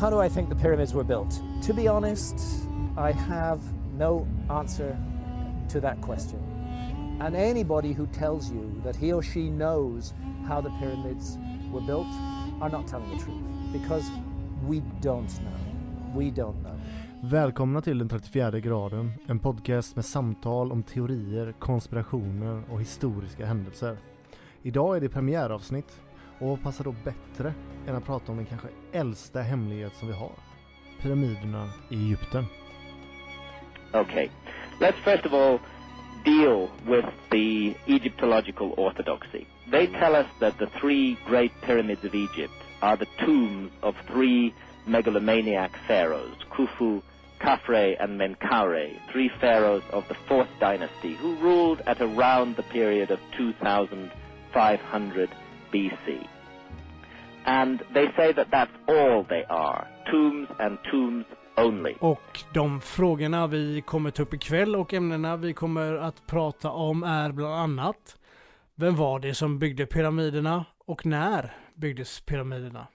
how do I think the pyramids were built? To be honest, I have no answer to that question. And anybody who tells you that he or she knows how the pyramids were built are not telling the truth because we don't know. We don't know. Välkomna till den 34 graden, en podcast med samtal om teorier, konspirationer och historiska händelser. Idag är det premiäravsnitt och vad passar då bättre än att prata om den kanske äldsta hemlighet som vi har? Pyramiderna i Egypten. Okay, let's first of all deal with the Egyptological orthodoxy. They tell us that the three great pyramids of Egypt are the tombs of three megalomaniac pharaohs, Khufu, Khafre, and Menkaure, three pharaohs of the fourth dynasty who ruled at around the period of 2500 BC. And they say that that's all they are, tombs and tombs only. Och de frågorna vi kommer ta upp ikväll och ämnena vi kommer att prata om är bland annat Vem var det som byggde pyramiderna och när byggdes pyramiderna?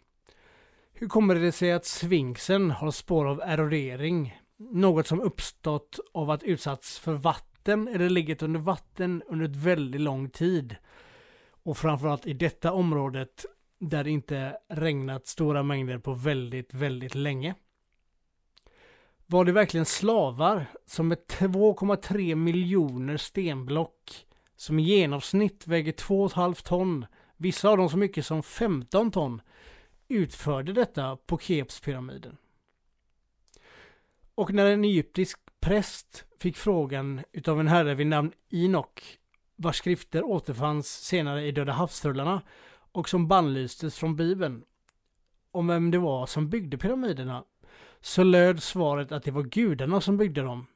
Hur kommer det sig att sfinxen har spår av erodering? Något som uppstått av att utsatts för vatten eller legat under vatten under ett väldigt lång tid. Och framförallt i detta området där det inte regnat stora mängder på väldigt, väldigt länge. Var det verkligen slavar som med 2,3 miljoner stenblock som i genomsnitt väger 2,5 ton, vissa av dem så mycket som 15 ton, utförde detta på Kepspyramiden. Och när en egyptisk präst fick frågan utav en herre vid namn Inok, vars skrifter återfanns senare i Döda havsrullarna och som bannlystes från Bibeln, om vem det var som byggde pyramiderna, så löd svaret att det var gudarna som byggde dem.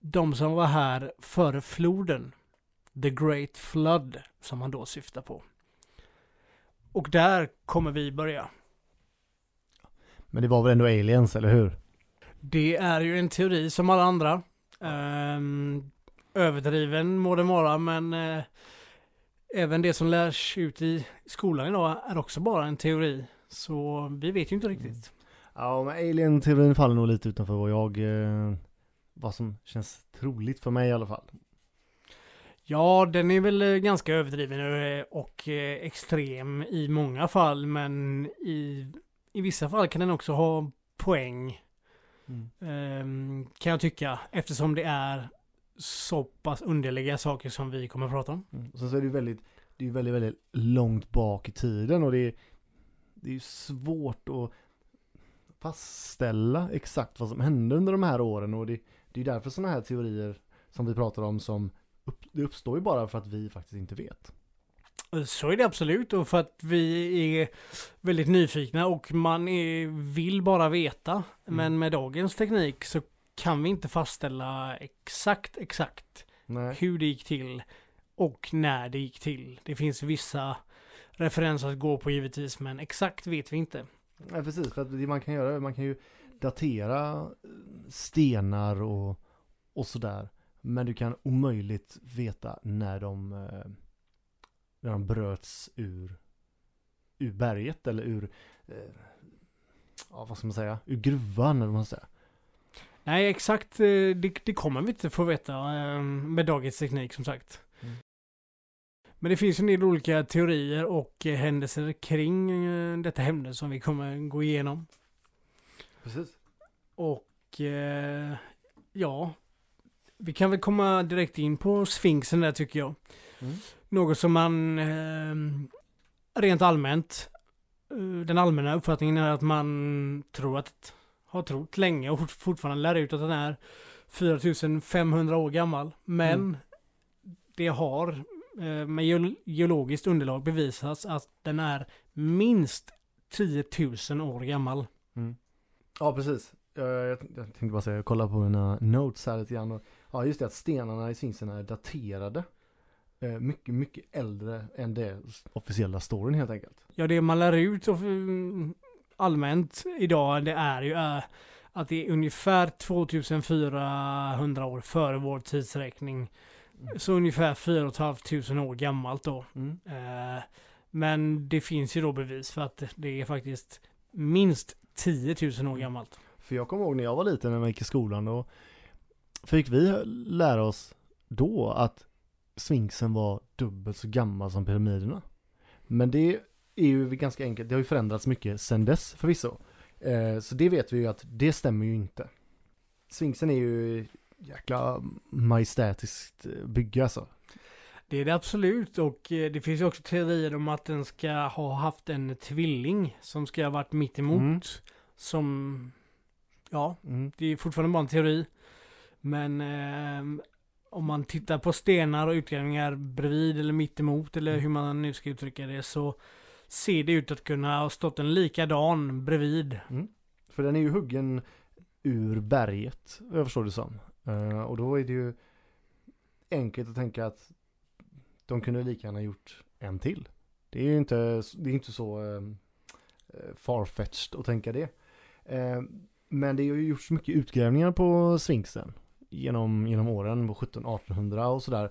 De som var här före floden. The Great Flood, som han då syftar på. Och där kommer vi börja. Men det var väl ändå aliens, eller hur? Det är ju en teori som alla andra. Ehm, överdriven må den vara, men eh, även det som lärs ut i skolan idag är också bara en teori. Så vi vet ju inte riktigt. Ja, men alien-teorin faller nog lite utanför vad jag, eh, vad som känns troligt för mig i alla fall. Ja, den är väl eh, ganska överdriven och extrem i många fall, men i, i vissa fall kan den också ha poäng. Mm. Ehm, kan jag tycka, eftersom det är så pass underliga saker som vi kommer att prata om. Mm. Sen så är det ju väldigt, det är väldigt, väldigt långt bak i tiden och det är, det är svårt att fastställa exakt vad som hände under de här åren och det, det är därför sådana här teorier som vi pratar om som upp, det uppstår ju bara för att vi faktiskt inte vet. Så är det absolut och för att vi är väldigt nyfikna och man är, vill bara veta. Mm. Men med dagens teknik så kan vi inte fastställa exakt, exakt Nej. hur det gick till och när det gick till. Det finns vissa referenser att gå på givetvis, men exakt vet vi inte. Nej precis, för att det man kan göra, man kan ju datera eh, stenar och, och sådär. Men du kan omöjligt veta när de, eh, när de bröts ur, ur berget eller ur, eh, ja vad ska man säga, ur gruvan eller vad man säger. Nej, exakt, eh, det, det kommer vi inte få veta eh, med dagens teknik som sagt. Mm. Men det finns en del olika teorier och eh, händelser kring eh, detta ämne som vi kommer gå igenom. Precis. Och ja, vi kan väl komma direkt in på sfinxen där tycker jag. Mm. Något som man eh, rent allmänt, den allmänna uppfattningen är att man tror att, har trott länge och fort- fortfarande lär ut att den är 4500 år gammal. Men Mm. det har eh, med geol- geologiskt underlag bevisats att den är minst 10 000 år gammal. Mm. Ja precis. Jag, jag, jag tänkte bara säga, jag kollar på mina notes här lite grann. Och, ja just det att stenarna i Sphinxen är daterade. Eh, mycket, mycket äldre än det officiella storyn helt enkelt. Ja, det man lär ut och, mm, allmänt idag, det är ju äh, att det är ungefär 2400 år före vår tidsräkning. Så ungefär 4 500 år gammalt då. Mm. Eh, men det finns ju då bevis för att det är faktiskt minst 10 000 år gammalt. För jag kommer ihåg när jag var liten när man gick i skolan och fick vi lära oss då att Sfinxen var dubbelt så gammal som pyramiderna. Men det är ju ganska enkelt, det har ju förändrats mycket sedan dess förvisso. Eh, så det vet vi ju att det stämmer ju inte. Sfinxen är ju jäkla majestätiskt eh, bygge alltså. Det är det absolut och eh, det finns ju också teorier om att den ska ha haft en tvilling som ska ha varit mitt emot. Mm. Som, ja, Mm. det är fortfarande bara en teori. Men ehm, om man tittar på stenar och utgrävningar bredvid eller mitt emot eller hur man nu ska uttrycka det så ser det ut att kunna ha stått en likadan bredvid. Mm. För den är ju huggen ur berget, jag förstår det som. Uh, och då är det ju enkelt att tänka att de kunde lika gärna gjort en till. Det är ju inte, det är inte så uh, farfetched att tänka det. Uh, men det har ju gjorts mycket utgrävningar på Sfinxen genom, genom åren, på 1700-1800 och sådär.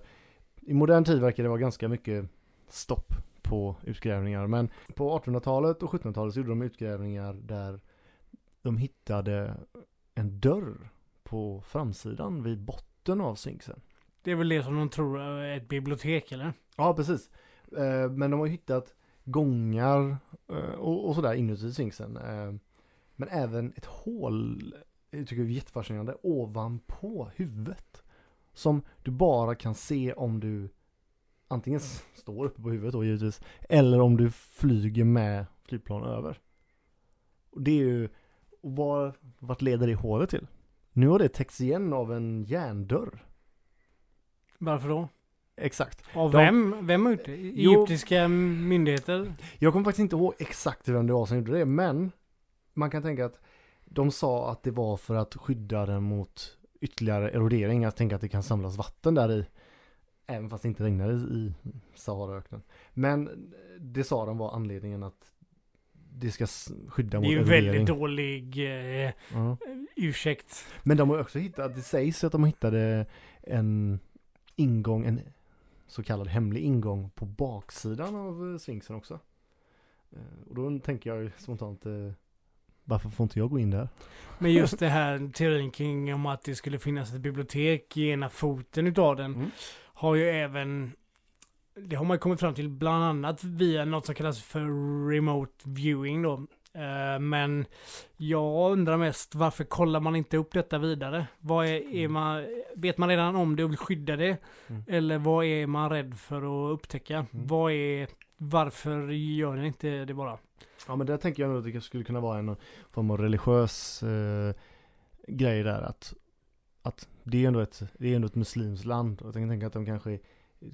I modern tid verkar det vara ganska mycket stopp på utgrävningar. Men på 1800-talet och 1700-talet så gjorde de utgrävningar där de hittade en dörr på framsidan vid botten av Sfinxen. Det är väl det som de tror är ett bibliotek eller? Ja, precis. Eh, men de har hittat gångar eh, och, och sådär inuti Sfinxen. Eh, men även ett hål, jag tycker det är jättefascinerande, ovanpå huvudet. Som du bara kan se om du antingen står uppe på huvudet då givetvis, eller om du flyger med flygplan över. Och det är ju, och var, vart leder det hålet till? Nu har det täckts igen av en järndörr. Varför då? Exakt. Av De- vem? Vem har gjort det? Egyptiska myndigheter? Jag kommer faktiskt inte ihåg exakt vem det var som gjorde det, men man kan tänka att de sa att det var för att skydda den mot ytterligare erodering. Jag tänker att det kan samlas vatten där i, även fast det inte regnade i Saharaöknen. Men det sa de var anledningen att det ska skydda Det mot är ju väldigt dålig eh, Ja. ursäkt. Men de har också hittat, det sägs att de hittade en ingång, en så kallad hemlig ingång på baksidan av eh, Sfinxen också. Eh, Och då tänker jag spontant, eh, varför får inte jag gå in där? Men just det här teorin kring om att det skulle finnas ett bibliotek i ena foten utav den Mm. Har ju även det har man kommit fram till bland annat via något som kallas för remote viewing då. Eh, Men jag undrar mest varför kollar man inte upp detta vidare? Vad är, är man, vet man redan om det och vill skydda det? Mm. Eller vad är man rädd för att upptäcka? Mm. Vad är, varför gör ni inte det bara? Ja men där tänker jag nog att det skulle kunna vara en form av religiös eh, grej där att, att det är ändå ett, det är ändå ett muslimskt land och jag kan tänka att de kanske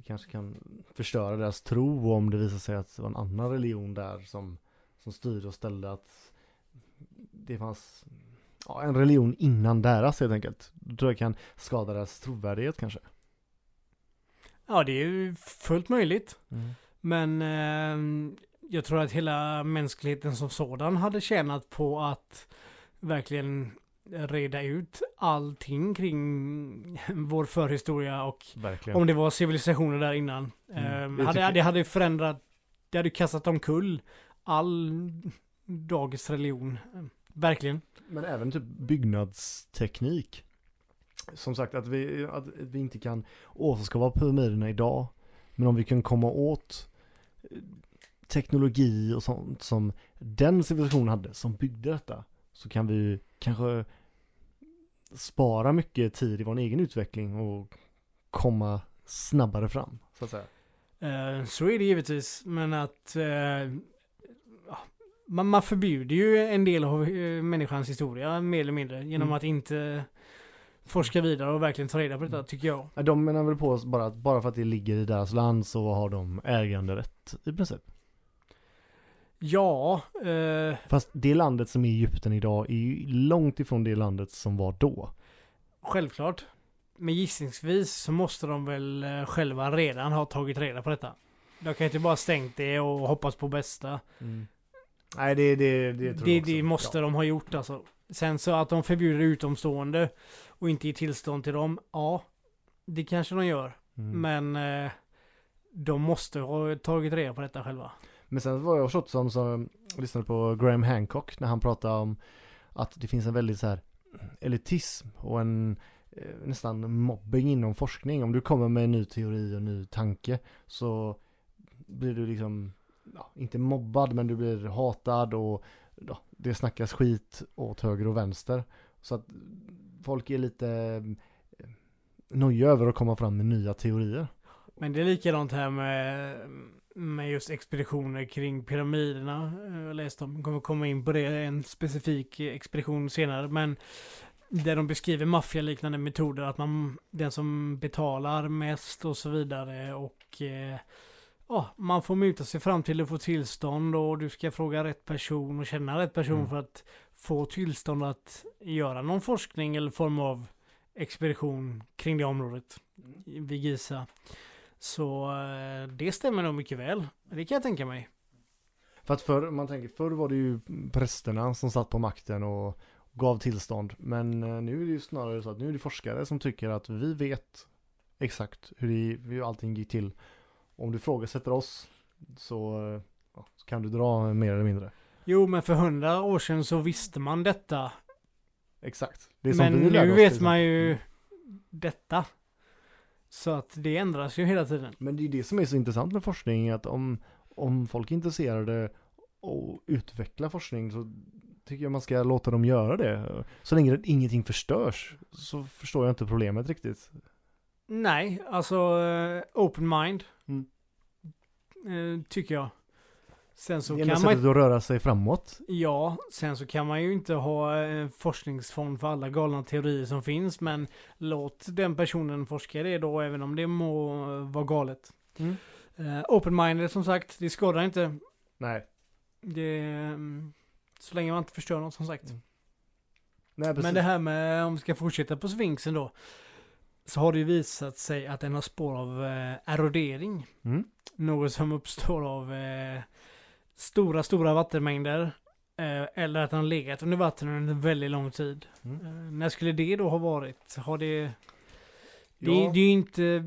kanske kan förstöra deras tro om det visar sig att det var en annan religion där som, som styrde och ställde att det fanns ja, en religion innan deras helt enkelt. Då tror jag kan skada deras trovärdighet kanske. Ja, det är ju fullt möjligt. Men eh, jag tror att hela mänskligheten som sådan hade tjänat på att verkligen reda ut allting kring vår förhistoria och Verkligen. om det var civilisationer där innan. Mm, Eh, det hade, det hade förändrat, det hade kastat omkull all dagens religion. Eh, Verkligen. Men även typ byggnadsteknik. Som sagt att vi, att vi inte kan återskapa pyramiderna idag. Men om vi kan komma åt eh, teknologi och sånt som den civilisationen hade som byggde detta. Så kan vi kanske spara mycket tid i vår egen utveckling och komma snabbare fram. Så att säga. Eh, så är det givetvis, men att eh, man, man förbjuder ju en del av eh, människans historia mer eller mindre genom Mm. att inte forska vidare och verkligen ta reda på detta tycker jag. Ja, De menar väl på oss bara att bara för att det ligger i deras land så har de äganderätt i princip. Ja, eh, Fast det landet som är Egypten idag är ju långt ifrån det landet som var då. självklart. Men gissningsvis så måste de väl eh, själva redan ha tagit reda på detta. De kan ju inte bara stängt det och hoppas på bästa. Nej, det, det, det tror Det, jag också. det måste Ja. de ha gjort alltså. Sen så att de förbjuder utomstående och inte ger tillstånd till dem, ja, det kanske de gör. Mm. Men eh, de måste ha tagit reda på detta själva. Men sen var jag förstått som, som lyssnade på Graham Hancock när han pratade om att det finns en väldigt så här elitism och en eh, nästan mobbing inom forskning. Om du kommer med en ny teori och ny tanke så blir du liksom, ja, inte mobbad men du blir hatad och ja, det snackas skit åt höger och vänster. Så att folk är lite eh, nojiga över att komma fram med nya teorier. Men det är likadant här med, med just expeditioner kring pyramiderna. Jag läste om, kommer komma in på det, en specifik expedition senare. Men där de beskriver maffialiknande metoder, att man, den som betalar mest och så vidare och eh, ja, man får muta sig fram till att få tillstånd och du ska fråga rätt person och känna rätt person Mm. för att få tillstånd att göra någon forskning eller form av expedition kring det området vid Giza. Så eh, det stämmer nog mycket väl. Det kan jag tänka mig. För att förr, man tänker, förr var det ju prästerna som satt på makten och gav tillstånd. Men eh, nu är det ju snarare så att nu är det forskare som tycker att vi vet exakt hur, det, hur allting gick till. Om du frågasätter oss så, eh, ja, så kan du dra mer eller mindre. Jo, men för hundra år sedan så visste man detta. Exakt. Det är som Men vi nu vet man ju Mm. detta. Så att det ändras ju hela tiden. Men det är det som är så intressant med forskning, att om, om folk är intresserade och utveckla forskning så tycker jag man ska låta dem göra det. Så länge ingenting förstörs så förstår jag inte problemet riktigt. Nej, alltså eh, open mind. Mm. Eh, tycker jag. Sen så det kan man att röra sig framåt. Ja, sen så kan man ju inte ha en forskningsfond för alla galna teorier som finns, men låt den personen forska det då, även om det må vara galet. Mm. Eh, Open-minded som sagt, det skadar inte. Nej. Det, mm, så länge man inte förstör något som sagt. Mm. Nej. Men det här med, om vi ska fortsätta på Sphinxen då, så har det ju visat sig att den har spår av eh, erodering. Mm. Något som uppstår av eh, stora, stora vattenmängder. Eh, eller att den har legat under vatten under en väldigt lång tid. Mm. Eh, när skulle det då ha varit? Har det... Det, Ja. det är ju inte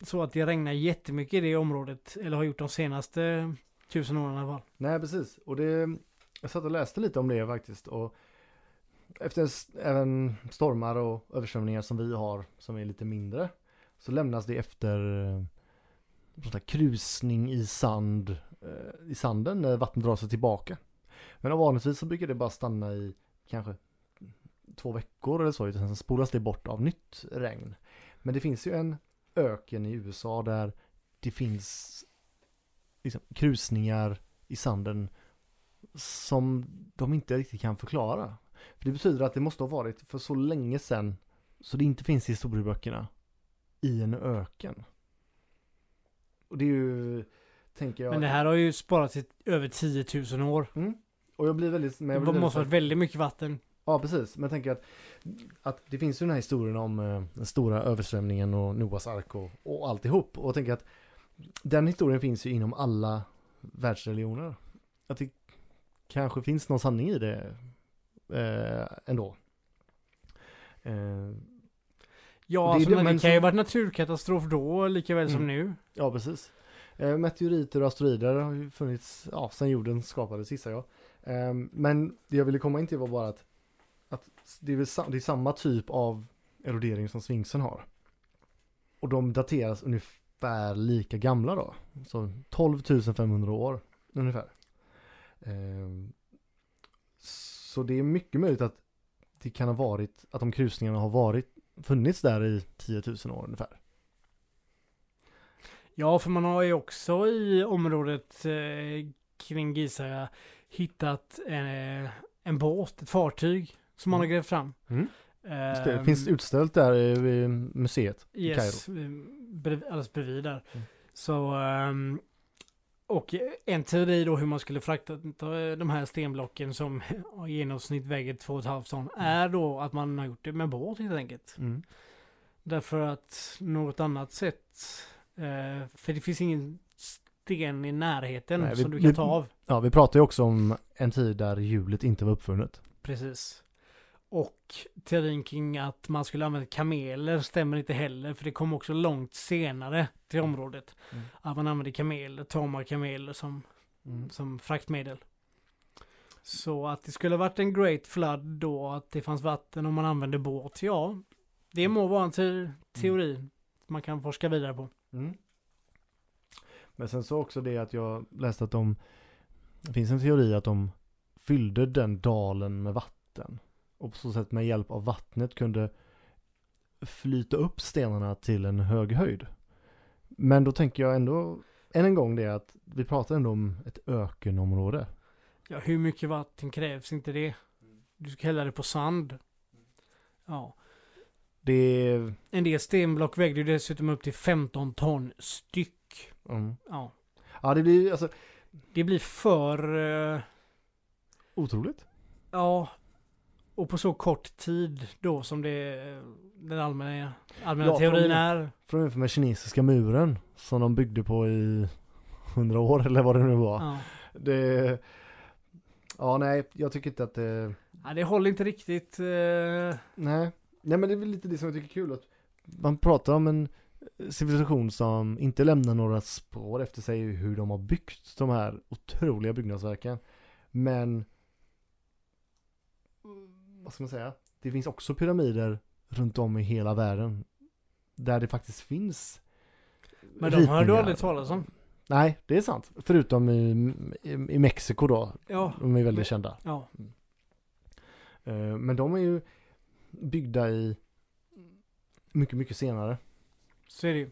så att det regnar jättemycket i det området. Eller har gjort de senaste tusen åren i alla fall. Nej, precis. Och det, jag satt och läste lite om det faktiskt. Och efter även stormar och översvämningar som vi har, som är lite mindre, så lämnas det efter eh, sån där krusning i sand, eh, Eh, i sanden när vattnet drar sig tillbaka. Men vanligtvis så brukar det bara stanna i kanske två veckor eller så, utan sen spolas det bort av nytt regn. Men det finns ju en öken i USA där det finns liksom, krusningar i sanden som de inte riktigt kan förklara. För det betyder att det måste ha varit för så länge sedan så det inte finns i historieböckerna i en öken. Och det är ju, tänker jag. Men det här har ju sparat i över 10 000 år. Mm. Och jag blir väldigt, men jag blir Det måste här- varit väldigt mycket vatten. Ja, precis. Men jag tänker att, att det finns ju den här historien om eh, den stora översvämningen och Noas ark och, och alltihop. Och jag tänker att den historien finns ju inom alla världsreligioner. Att det kanske finns någon sanning i det eh, ändå. Eh, Ja, Det alltså, det, men det kan ju som- varit naturkatastrof då, lika väl som Mm. nu. ja, precis. Eh, meteoriter och asteroider har ju funnits, ja, sedan jorden skapades gissar jag. Eh, men det jag ville komma in till var bara att, att det, är väl sa- det är samma typ av erodering som Sphinxen har. Och de dateras ungefär lika gamla då. Så 12 500 år ungefär. Eh, så det är mycket möjligt att det kan ha varit, att de krusningarna har varit, funnits där i 10 000 år ungefär. Ja, för man har ju också i området eh, kring Giza hittat en, en båt, ett fartyg som man har Mm. grävt fram. Mm. Just det, Ehm, finns utställt där i i museet i Yes, Kairo. eh, brev, alldeles bredvid där. Mm. Så, ehm, och en teori då hur man skulle frakta de här stenblocken som i genomsnitt väger 2,5 ton är då att man har gjort det med båt helt enkelt. Mm. Därför att något annat sätt, eh, för det finns ingen sten i närheten Nej, vi- som du kan vi- ta av. Ja, vi pratar ju också om en tid där hjulet inte var uppfunnet. Precis. Och teorin kring att man skulle använda kameler stämmer inte heller för det kom också långt senare till området. Mm. Att man använde kameler, tama kameler som Mm. som fraktmedel. Så att det skulle varit en great flood då, att det fanns vatten och man använde båt, ja. Det må vara en te teori man kan forska vidare på. Mm. Men sen så också det att jag läste att de, det finns en teori att de fyllde den dalen med vatten. Och på så sätt med hjälp av vattnet kunde flyta upp stenarna till en hög höjd. Men då tänker jag ändå än en gång det att vi pratar ändå om ett ökenområde. Ja, hur mycket vatten krävs inte det? Du ska hälla det på sand. Ja. Det är... En del stenblock vägde ju dessutom upp till 15 ton styck. Mm. Ja. Ja det blir alltså Det blir för... eh, otroligt. ja. Och på så kort tid då som det den allmänna, allmänna Ja, teorin från- är. Från ungefär med kinesiska muren som de byggde på i hundra år eller vad det nu var. Ja. Det... Ja nej, jag tycker inte att det... ja, det håller inte riktigt. eh, Nej. Nej men det är väl lite det som jag tycker är kul att man pratar om en civilisation som inte lämnar några spår efter sig hur de har byggt de här otroliga byggnadsverken. Men vad ska man säga? Det finns också pyramider runt om i hela världen där det faktiskt finns Men de har du aldrig talat om. Nej, det är sant. Förutom i, i, i Mexiko då. Ja. De är väldigt kända. Ja. Eh, Men de är ju byggda i mycket, mycket senare. Så är det ju.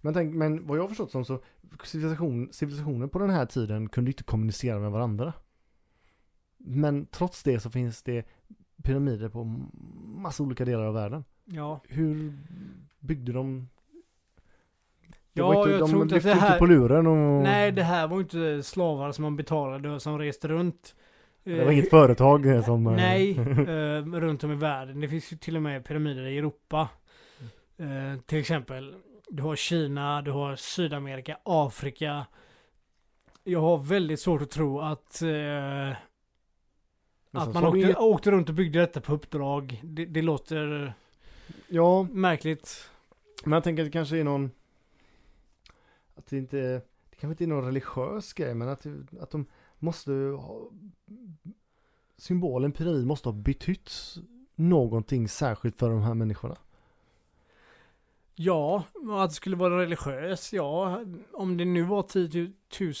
Men, tänk, men vad jag har förstått som så civilisation, civilisationer på den här tiden kunde inte kommunicera med varandra. Men trots det så finns det pyramider på massa olika delar av världen. Ja. Hur byggde de? Det Ja, inte, jag de tror inte att lyfte det inte här- på luren och Nej, det här var inte slavar som man betalade och som reste runt. Det var inget företag eh, som... eh, Nej, eh, runt om i världen. Det finns ju till och med pyramider i Europa. Till exempel, du har Kina, du har Sydamerika, Afrika. Jag har väldigt svårt att tro att, sen att man åkte, ju- åkte runt och byggde detta på uppdrag. Det, det låter Ja, märkligt. Men jag tänker att det kanske är någon Att det inte Det kanske inte är någon religiös grej men att, att de måste ha Symbolen pyramid måste ha betytt Någonting särskilt för de här människorna Ja, att det skulle vara religiös, ja. Om det nu var 10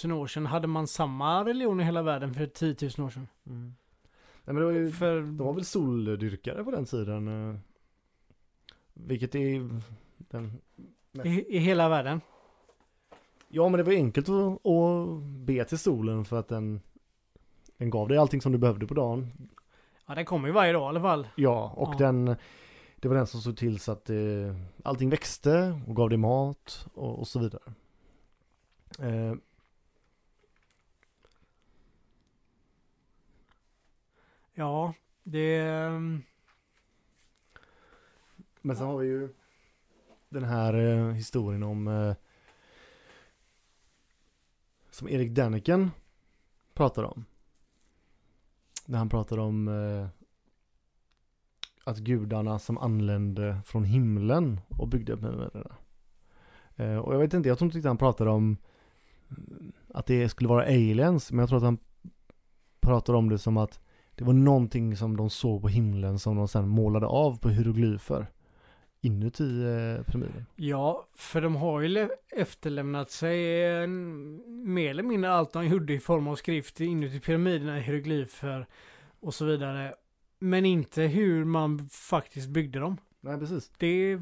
000 år sedan, hade man samma religion i hela världen för 10 000 år sedan? Nej men det var ju För, De var väl soldyrkare på den tiden eh, Vilket är den i, i hela världen? Ja men det var enkelt att, att be till solen för att den Den gav dig allting som du behövde på dagen Ja, den kommer ju varje dag i alla fall. Ja, och Ja. den Det var den som såg till så att eh, allting växte och gav dig mat och, och så vidare. Eh, Ja, det... ehm, men sen har vi ju den här eh, historien om eh, som Erik Denneken pratar om. När han pratar om eh, att gudarna som anlände från himlen och byggde pyramiderna. Eh, och jag vet inte, jag tror inte han pratade om mm, att det skulle vara aliens, men jag tror att han pratar om det som att det var någonting som de såg på himlen som de sen målade av på hieroglyfer inuti eh, pyramiden. Ja, för de har ju efterlämnat sig en, mer eller mindre allt de gjorde i form av skrift inuti pyramiderna, hieroglyfer och så vidare. Men inte hur man faktiskt byggde dem. Nej, precis. Det...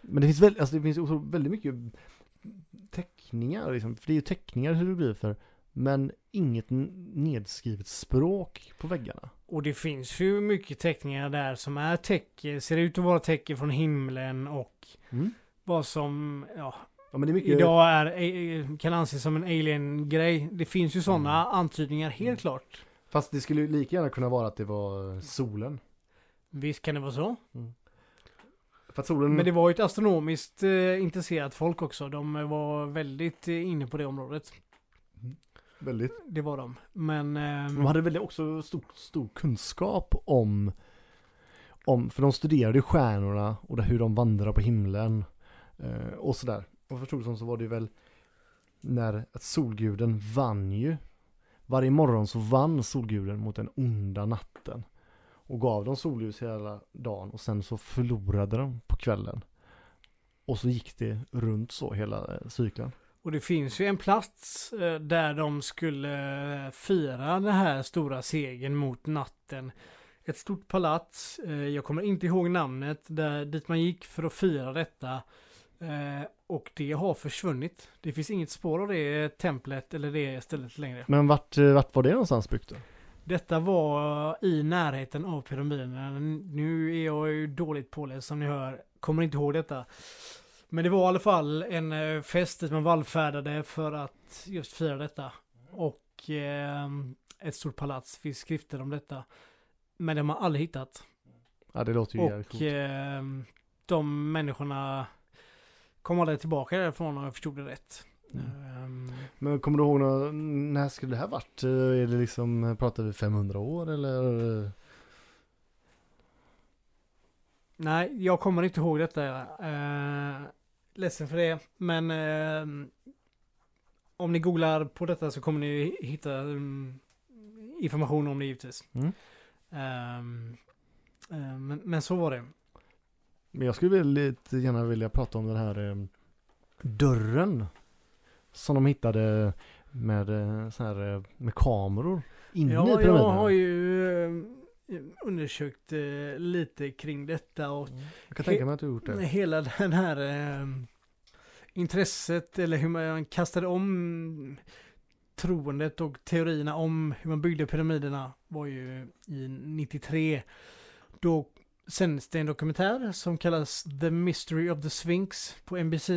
Men det finns, väl, alltså det finns också väldigt mycket teckningar, liksom, för det är ju teckningar hieroglyfer, men inget nedskrivet språk på väggarna. Och det finns ju mycket teckningar där som är tecken, ser ut att vara tecken från himlen och Mm. vad som, ja, Ja, är mycket... idag är, eh, kan anses som en alien-grej. Det finns ju sådana Mm. antydningar, helt klart. Fast det skulle ju lika gärna kunna vara att det var solen. Visst kan det vara så. Att solen... Men det var ju ett astronomiskt eh, intresserat folk också. De eh, var väldigt eh, inne på det området. Väldigt. Det var de. Men... ehm, De hade väl också stor, stor kunskap om, om, för de studerade stjärnorna och hur de vandrar på himlen eh, och sådär. Och förstod som så var det väl när att solguden vann ju. Varje morgon så vann solguden mot den onda natten. Och gav dem solljus hela dagen och sen så förlorade de på kvällen. Och så gick det runt så hela eh, cykeln. Och det finns ju en plats eh, där de skulle eh, fira den här stora segern mot natten. Ett stort palats, eh, jag kommer inte ihåg namnet, där, dit man gick för att fira detta. Och det har försvunnit. Det finns inget spår av det templet eller det stället längre. Men vart, vart var det någonstans byggt då? Detta var i närheten av pyramiderna. Nu är jag ju dåligt påläst som ni hör. Kommer inte ihåg detta. Men det var i alla fall en eh, fest dit man vallfärdade för att just fira detta. Och eh, ett stort palats, finns skrifter om detta. Men det har man aldrig hittat. Ja det låter ju jävligt Och coolt. eh, de människorna kom aldrig tillbaka därifrån om jag förstod det rätt. Mm. Ehm, Men kommer du ihåg nå- när skulle det här varit? Eh, Är det liksom, pratar vi 500 år eller? eh? Nej, jag kommer inte ihåg detta. Uh, ledsen för det. Men eh, om ni googlar på detta så kommer ni hitta mm, information om det givetvis. Mm. Ehm, eh, men, men så var det. Men jag skulle väldigt gärna vilja prata om den här dörren. Som de hittade med, eh, så här, eh, med kameror inne i Ja, pyramiden. jag har ju undersökt eh, lite kring detta och Jag kan tänka mig att du gjort det. hela den här eh, intresset eller hur man kastade om troendet och teorierna om hur man byggde pyramiderna var ju i 93. Då sändes det en dokumentär som kallas The Mystery of the Sphinx på NBC.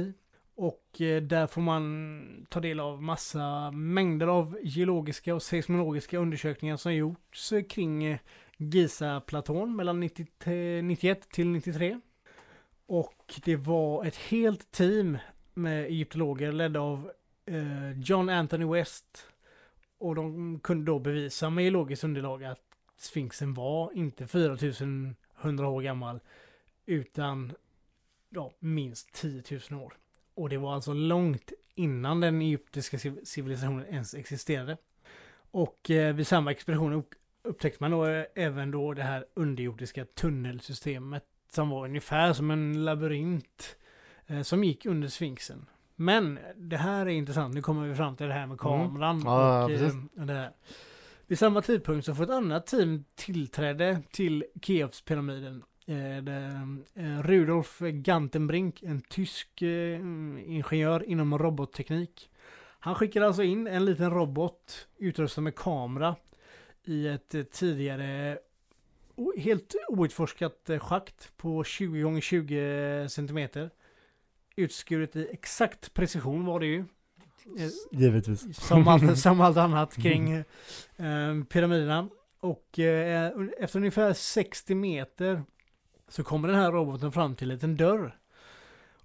Och eh, där får man ta del av massa mängder av geologiska och seismologiska undersökningar som gjorts kring eh, Giza-platån mellan 90 91 till 93. Och det var ett helt team med egyptologer ledda av eh, John Anthony West. Och de kunde då bevisa med geologiskt underlag att sfinxen var inte 4100 år gammal. Utan ja, minst 10 000 år. Och det var alltså långt innan den egyptiska civilisationen ens existerade. Och eh, vid samma expedition upptäckte man då eh, även då det här underjordiska tunnelsystemet som var ungefär som en labyrint eh, som gick under Sphinxen. Men det här är intressant, nu kommer vi fram till det här med kameran Mm. Ja, och, ja, eh, och det här. Vid samma tidpunkt så får ett annat team tillträde till Keopspyramiden. Eh, Rudolf Gantenbrink, en tysk eh, ingenjör inom robotteknik. Han skickar alltså in en liten robot utrustad med kamera i ett eh, tidigare helt outforskat eh, schakt på 20 x 20 centimeter. Utskuret i exakt precision var det ju. Eh, Givetvis. som allt, som allt annat kring eh, pyramiderna. Och eh, efter ungefär 60 meter så kommer den här roboten fram till en liten dörr.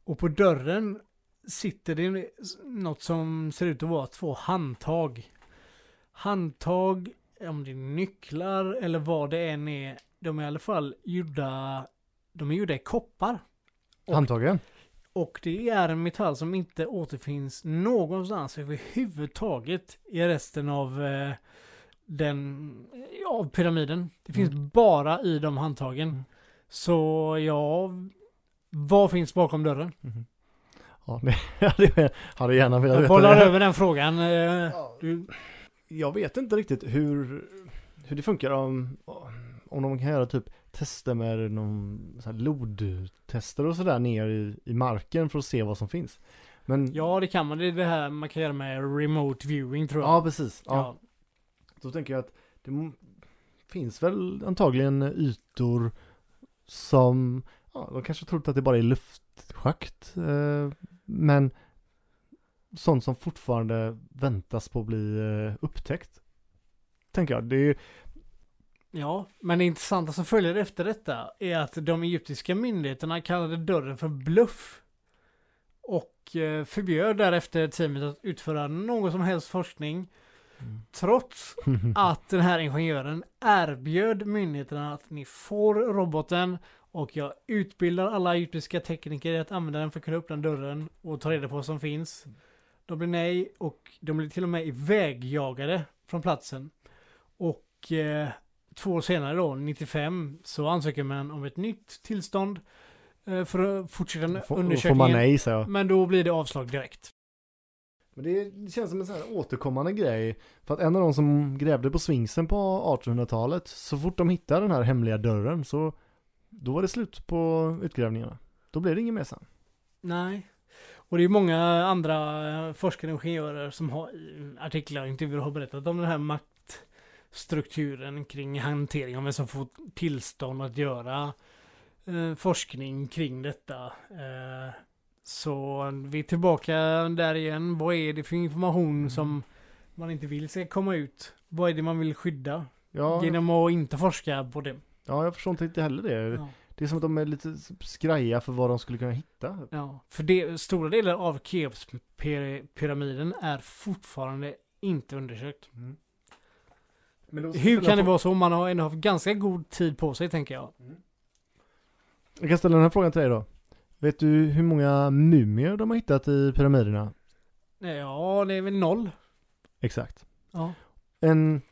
Och på dörren sitter det något som ser ut att vara två handtag. Handtag, om det är nycklar eller vad det än är, de är i alla fall gjorda, de är gjorda i koppar. Och- Handtagen? Och det är en metall som inte återfinns någonstans överhuvudtaget i resten av eh, den, av pyramiden. Det finns bara i de handtagen. Mm. Så ja, vad finns bakom dörren? Mhm. Ja, det hade jag gärna velat Jag veta. bollar det. över den frågan. eh, Du, Jag vet inte riktigt hur, hur det funkar om, om de kan göra typ tester med någon så här lodtester och sådär ner i, i marken för att se vad som finns. Men ja, det kan man. Det är det här man kan göra med remote viewing tror jag. ja precis. Ja. Ja. Då tänker jag att det finns väl antagligen ytor som, ja, de kanske trott att det bara är luftschakt. Eh, men sånt som fortfarande väntas på att bli eh, upptäckt. Tänker jag. Det är Ja, men det intressanta som följer efter detta är att de egyptiska myndigheterna kallade dörren för bluff. Och eh, förbjöd därefter teamet att utföra någon som helst forskning. Trots att den här ingenjören erbjöd myndigheterna att ni får roboten och jag utbildar alla egyptiska tekniker i att använda den för att kunna öppna dörren och ta reda på vad som finns. De blev nej och de blev till och med ivägjagade från platsen. Och eh, två år senare då, 95, så ansöker man om ett nytt tillstånd eh, för att fortsätta Får, får undersökningen. man nej jag. Men då blir det avslag direkt. Men det, det känns som en sån här återkommande grej. För att en av de som grävde på svingsen på 1800-talet, så fort de hittade den här hemliga dörren så då var det slut på utgrävningarna. Då blev det inget mer sen. Nej. Och det är många andra eh, forskare och ingenjörer som har artiklar och intervjuer har berättat om den här maktstrukturen kring hantering av vem som får tillstånd att göra eh, forskning kring detta. Eh, så vi är tillbaka där igen. Vad är det för information som man inte vill ska komma ut? Vad är det man vill skydda Ja, genom att inte forska på det? ja jag förstår inte heller det. Ja. Det är som att de är lite skraja för vad de skulle kunna hitta. Ja, för det, stora delar av Keopspyramiden är fortfarande inte undersökt. Då- Hur kan det vara så? Man har ändå haft ganska god tid på sig tänker jag. Jag kan ställa den här frågan till dig då. Vet du hur många mumier de har hittat i pyramiderna? Ja, det är väl noll. Exakt. Ja. En,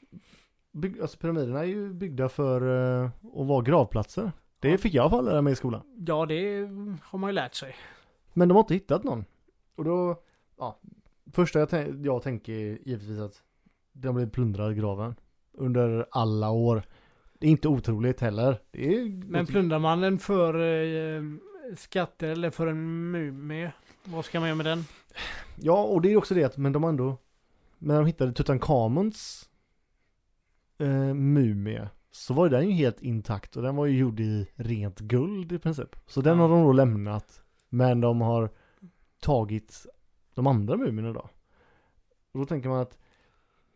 alltså pyramiderna är ju byggda för eh, att vara gravplatser. Det fick jag i alla fall lära mig i skolan. Ja, det har man ju lärt sig. Men de har inte hittat någon. Och då, ja, första jag, jag tänker givetvis att de blev plundrade graven. Under alla år. Det är inte otroligt heller. Är Men plundrar man den för eh, skatter eller för en mumie? Vad ska man göra med den? Ja, och det är också det att, men de ändå, när de hittade Tutankhamons eh, mumie, så var den ju helt intakt och den var ju gjord i rent guld i princip. Så den har de då lämnat, men de har tagit de andra mumierna då. Och då tänker man att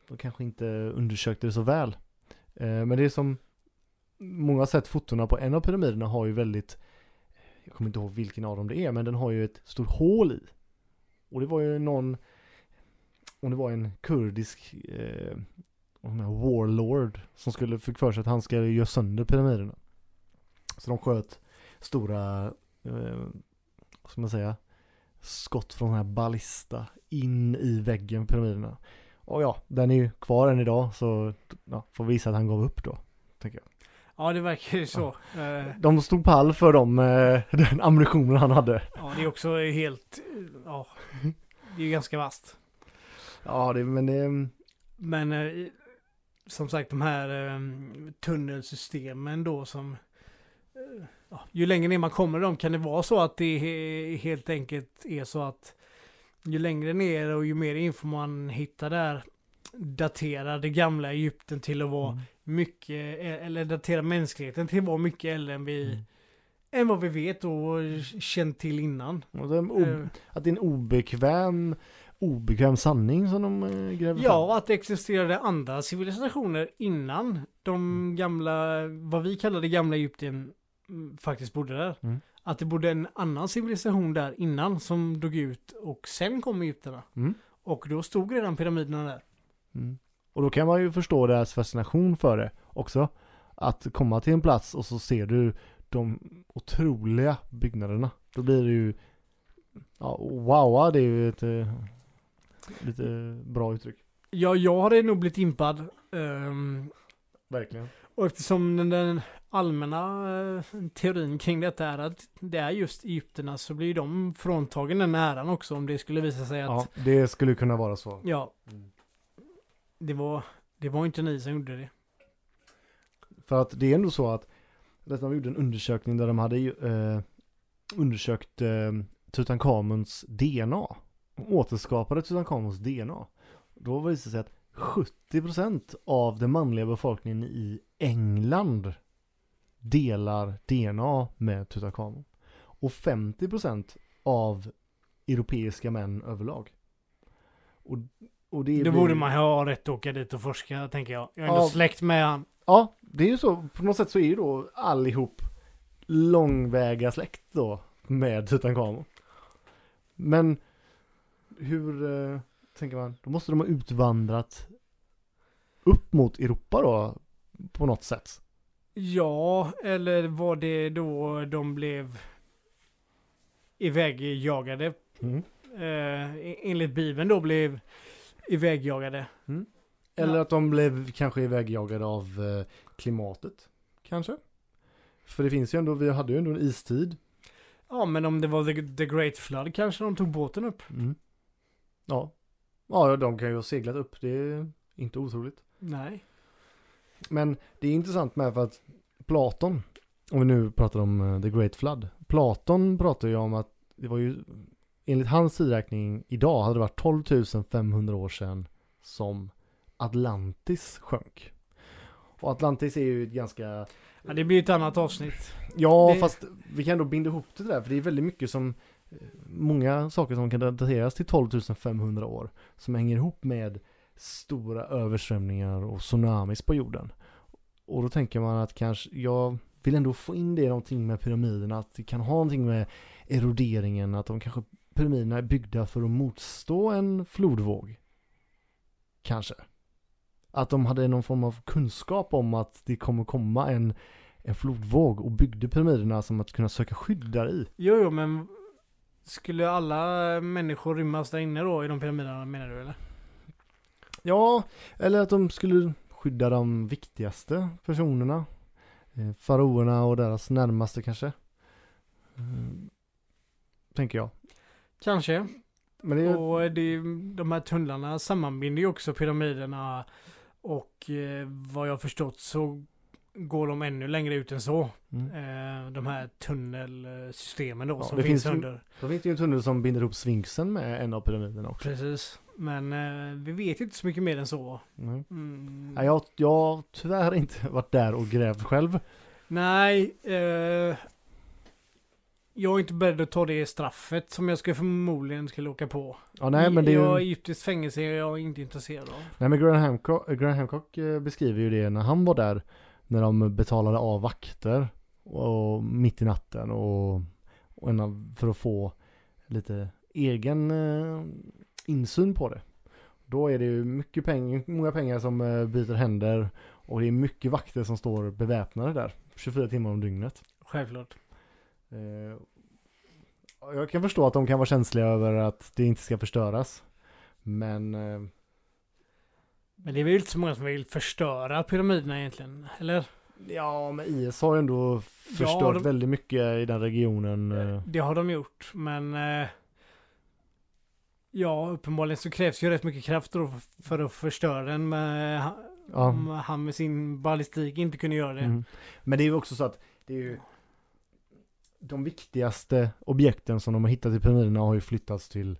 de kanske inte undersökte det så väl. Eh, men det är som, många har sett fotona på en av pyramiderna har ju väldigt, jag kommer inte ihåg vilken av dem det är, men den har ju ett stort hål i. Och det var ju någon, om det var en kurdisk eh, warlord som skulle fick för sig att han ska göra sönder pyramiderna. Så de sköt stora, eh, vad ska man säga, skott från den här ballista in i väggen pyramiderna. Och ja, den är ju kvar än idag så ja, får visa att han gav upp då. Tänker jag. Ja, det verkar ju så. Eh, De stod pall för dem, eh, den ammunitionen han hade. ja, det är också helt, ja, det är ju ganska vasst. Ja, det, men det, Men eh, som sagt de här eh, tunnelsystemen då som eh, ja, ju längre ner man kommer dem kan det vara så att det he- helt enkelt är så att ju längre ner och ju mer info man hittar där daterar det gamla Egypten till att vara Mm. mycket, eller daterar mänskligheten till att vara mycket äldre än vi, Mm. än vad vi vet och känt till innan. Och o- Eh, Att det är en obekväm, obekväm sanning som de eh, gräver Ja, fram. att det existerade andra civilisationer innan de gamla, vad vi kallar det gamla Egypten, mm, faktiskt bodde där. Mm. Att det bodde en annan civilisation där innan som dog ut och sen kom egyptierna. Mm. Och då stod redan pyramiderna där. Mm. Och då kan man ju förstå deras fascination för det också. Att komma till en plats och så ser du de otroliga byggnaderna. Då blir det ju, ja, wow, det är ju ett eh, lite bra uttryck. Ja, jag hade nog blivit impad. ehm, Verkligen. och eftersom den, den allmänna eh, teorin kring detta är att det är just egyptierna så blir de fråntagen den äran också om det skulle visa sig att Ja, det skulle kunna vara så. Ja, Mm. det var, det var inte ni som gjorde det. För att det är ändå så att de gjorde en undersökning där de hade eh, undersökt eh, Tutankhamons DNA. De återskapade Tutankhamons DNA. Då visade det sig att 70% av den manliga befolkningen i England delar DNA med Tutankhamon. Och 50% av europeiska män överlag. Och, och det Då blir- borde man ha rätt att åka dit och forska, tänker jag. Jag är ändå Ja. släkt med han. Ja, det är ju så. På något sätt så är ju då allihop långväga släkt då med Tutankhamon. Men hur eh, tänker man? Då måste de ha utvandrat upp mot Europa då på något sätt. Ja, eller var det då de blev ivägjagade Mm. eh, enligt Bibeln då blev ivägjagade. Eller Ja. att de blev kanske ivägjagade av eh, klimatet. Kanske. För det finns ju ändå, vi hade ju ändå en istid. Ja, men om det var the, the Great Flood kanske de tog båten upp. Mm. Ja. Ja, de kan ju ha seglat upp, det är inte otroligt. Nej. Men det är intressant med för att Platon, om vi nu pratar om eh, The Great Flood. Platon pratar ju om att det var ju, enligt hans tidräkning idag hade det varit 12 500 år sedan som Atlantis sjönk. Och Atlantis är ju ett ganska, Ja, det blir ett annat avsnitt. ja Det- fast vi kan ändå binda ihop det där för det är väldigt mycket som, många saker som kan dateras till 12 500 år som hänger ihop med stora översvämningar och tsunamis på jorden. Och då tänker man att kanske, jag vill ändå få in det någonting med pyramiderna, att det kan ha någonting med eroderingen, att de kanske, pyramiderna är byggda för att motstå en flodvåg. Kanske. Att de hade någon form av kunskap om att det kommer komma en, en flodvåg och byggde pyramiderna som att kunna söka skydd där i. Jo, jo, men skulle alla människor rymmas där inne då i de pyramiderna menar du eller? Ja, eller att de skulle skydda de viktigaste personerna. Eh, Faraoerna och deras närmaste kanske. Mm, tänker jag. Kanske. Men det Och det, de här tunnlarna sammanbinder ju också pyramiderna. Och eh, vad jag förstått så går de ännu längre ut än så. mm. Eh, de här tunnelsystemen då Ja, som det finns, finns ju- under. Då finns det ju en tunnel som binder ihop Sfinxen med en av pyramiderna också. Precis. Men eh, vi vet inte så mycket mer än så. Mm. Mm. Jag, jag har tyvärr inte varit där och grävt själv. Nej, eh, jag är inte beredd att ta det straffet som jag ska förmodligen skulle åka på. Ja, nej, men det är jag, ju... Egyptiskt fängelse är jag inte intresserad av. Nej, men Graham Hancock, Graham Hancock eh, beskriver ju det när han var där. När de betalade av vakter. Och mitt i natten och, och en för att få lite egen eh, insyn på det. Då är det ju mycket pengar, många pengar som eh, byter händer och det är mycket vakter som står beväpnade där 24 timmar om dygnet. Självklart. Eh, jag kan förstå att de kan vara känsliga över att det inte ska förstöras. Men eh, Men det är väl inte så många som vill förstöra pyramiderna egentligen, eller? ja, men IS har ju ändå förstört de- väldigt mycket i den regionen. eh. Det har de gjort, men... Eh, ja, uppenbarligen så krävs ju rätt mycket kraft då för att förstöra den. Men, Ja. Om han med sin ballistik inte kunde göra det. Mm. Men det är ju också så att det är ju de viktigaste objekten som de har hittat i pyramiderna har ju flyttats till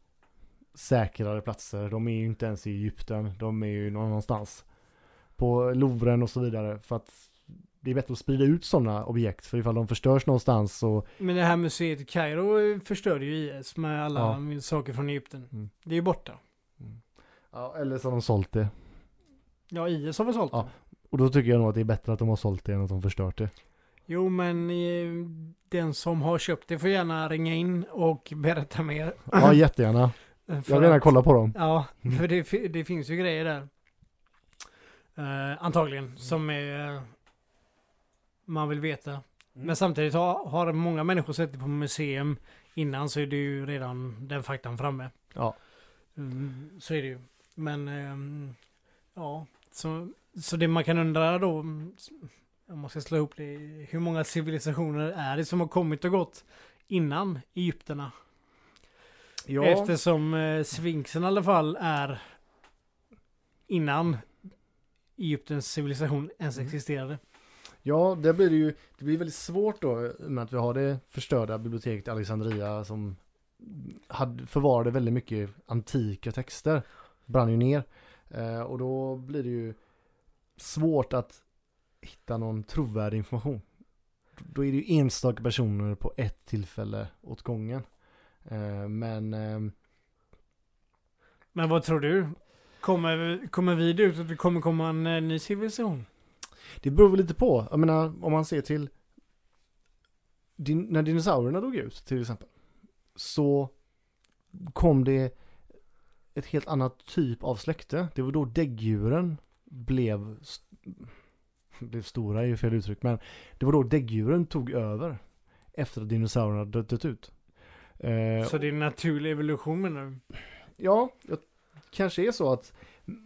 säkrare platser. De är ju inte ens i Egypten, de är ju någon annanstans. På Louvren och så vidare för att det är bättre att sprida ut sådana objekt för ifall de förstörs någonstans så Men det här museet i Kairo förstörde ju IS med alla Ja. saker från Egypten. Mm. Det är ju borta. Ja, eller så har de sålt det. Ja, IS har väl sålt Ja. det. Och då tycker jag nog att det är bättre att de har sålt det än att de förstört det. Jo, men eh, den som har köpt det får gärna ringa in och berätta mer. Ja, jättegärna. För Jag vill gärna kolla på dem. Ja, Mm. för det, det finns ju grejer där. Eh, antagligen, som är, eh, man vill veta. Mm. Men samtidigt har, har många människor sett det på museum innan så är det ju redan den faktan framme. Ja. Mm, så är det ju. Men ehm, ja, så, så det man kan undra då, mm, om man ska slå ihop det, hur många civilisationer är det som har kommit och gått innan Egypterna? Ja, Eftersom eh, Sfinxen i alla fall är innan Egyptens civilisation ens Mm. existerade. ja där blir det ju, det blir väldigt svårt då med att vi har det förstörda biblioteket Alexandria som hade, förvarade väldigt mycket antika texter. Brann ju ner. Eh, och då blir det ju svårt att hitta någon trovärdig information. Då är det ju enstaka personer på ett tillfälle åt gången. Eh, men ehm, Men vad tror du? Kommer, kommer vi det ut att det kommer komma en eh, ny civilisation? Det beror väl lite på. Jag menar, om man ser till din, när dinosaurierna dog ut till exempel. Så kom det ett helt annat typ av släkte. Det var då däggdjuren blev, blev stora är ju fel uttryck, men det var då däggdjuren tog över efter att dinosaurierna dött ut. Eh, Så det är naturlig evolution menar du? Ja, det kanske är så att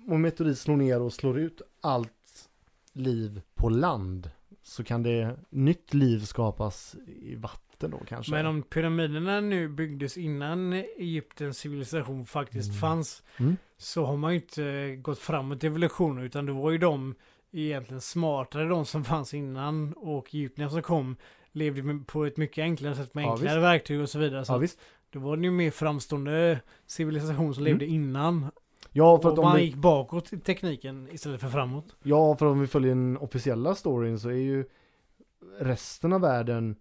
om en meteorit slår ner och slår ut allt liv på land så kan det nytt liv skapas i vatten då kanske. Men om pyramiderna nu byggdes innan Egyptens civilisation faktiskt Mm. fanns Mm. så har man ju inte gått framåt i evolutionen utan det var ju de egentligen smartare de som fanns innan och egyptierna som kom levde på ett mycket enklare sätt med Ja, enklare visst. verktyg och så vidare. Så Ja visst. det var ju mer framstående civilisation som Mm. levde innan. Ja för, och att man vi, gick bakåt i tekniken istället för framåt. ja, för om vi följer den officiella storyn så är ju resten av världen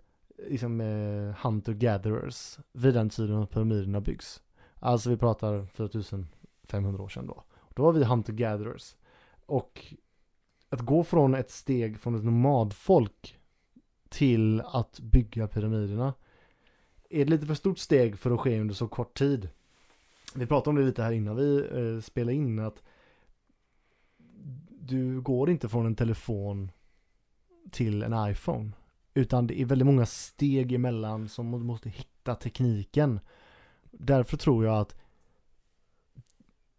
liksom eh, hunter-gatherers vid den tiden pyramiderna byggs. Alltså vi pratar 4500 år sedan då. Då var vi hunter-gatherers. Och att gå från ett steg från ett nomadfolk till att bygga pyramiderna är det lite för stort steg för att ske under så kort tid. Vi pratade om det lite här innan vi eh, spelade in att du går inte från en telefon till en iPhone. Utan det är väldigt många steg emellan som du måste hitta tekniken. Därför tror jag att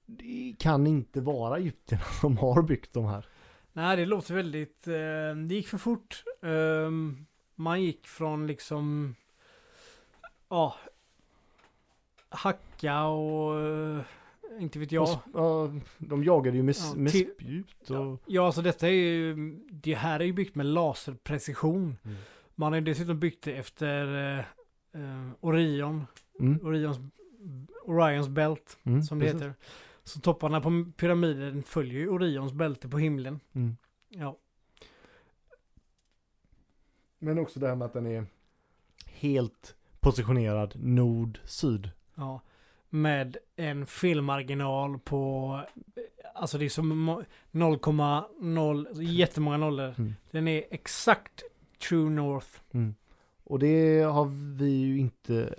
det kan inte vara egyptierna som har byggt de här. Nej, det låter väldigt... Eh, det gick för fort. Ehm, man gick från liksom... Ja... hacka och... eh, inte vet jag. Ja, de jagade ju med, Ja, med till- spjut och... Ja, alltså detta är ju... Det här är ju byggt med laserprecision. Mm. Man har ju dessutom byggt det efter eh, eh, Orion. Mm, Orions, Orions bält, mm, som det precis. heter. Så topparna på pyramiden följer ju Orions bälte på himlen. Mm. Ja. Men också det här med att den är helt positionerad nord-syd. Ja, med en felmarginal på, alltså det är som mo- 0,0, alltså jättemånga nollor. Mm. Den är exakt true north. Mm. Och det har vi ju inte,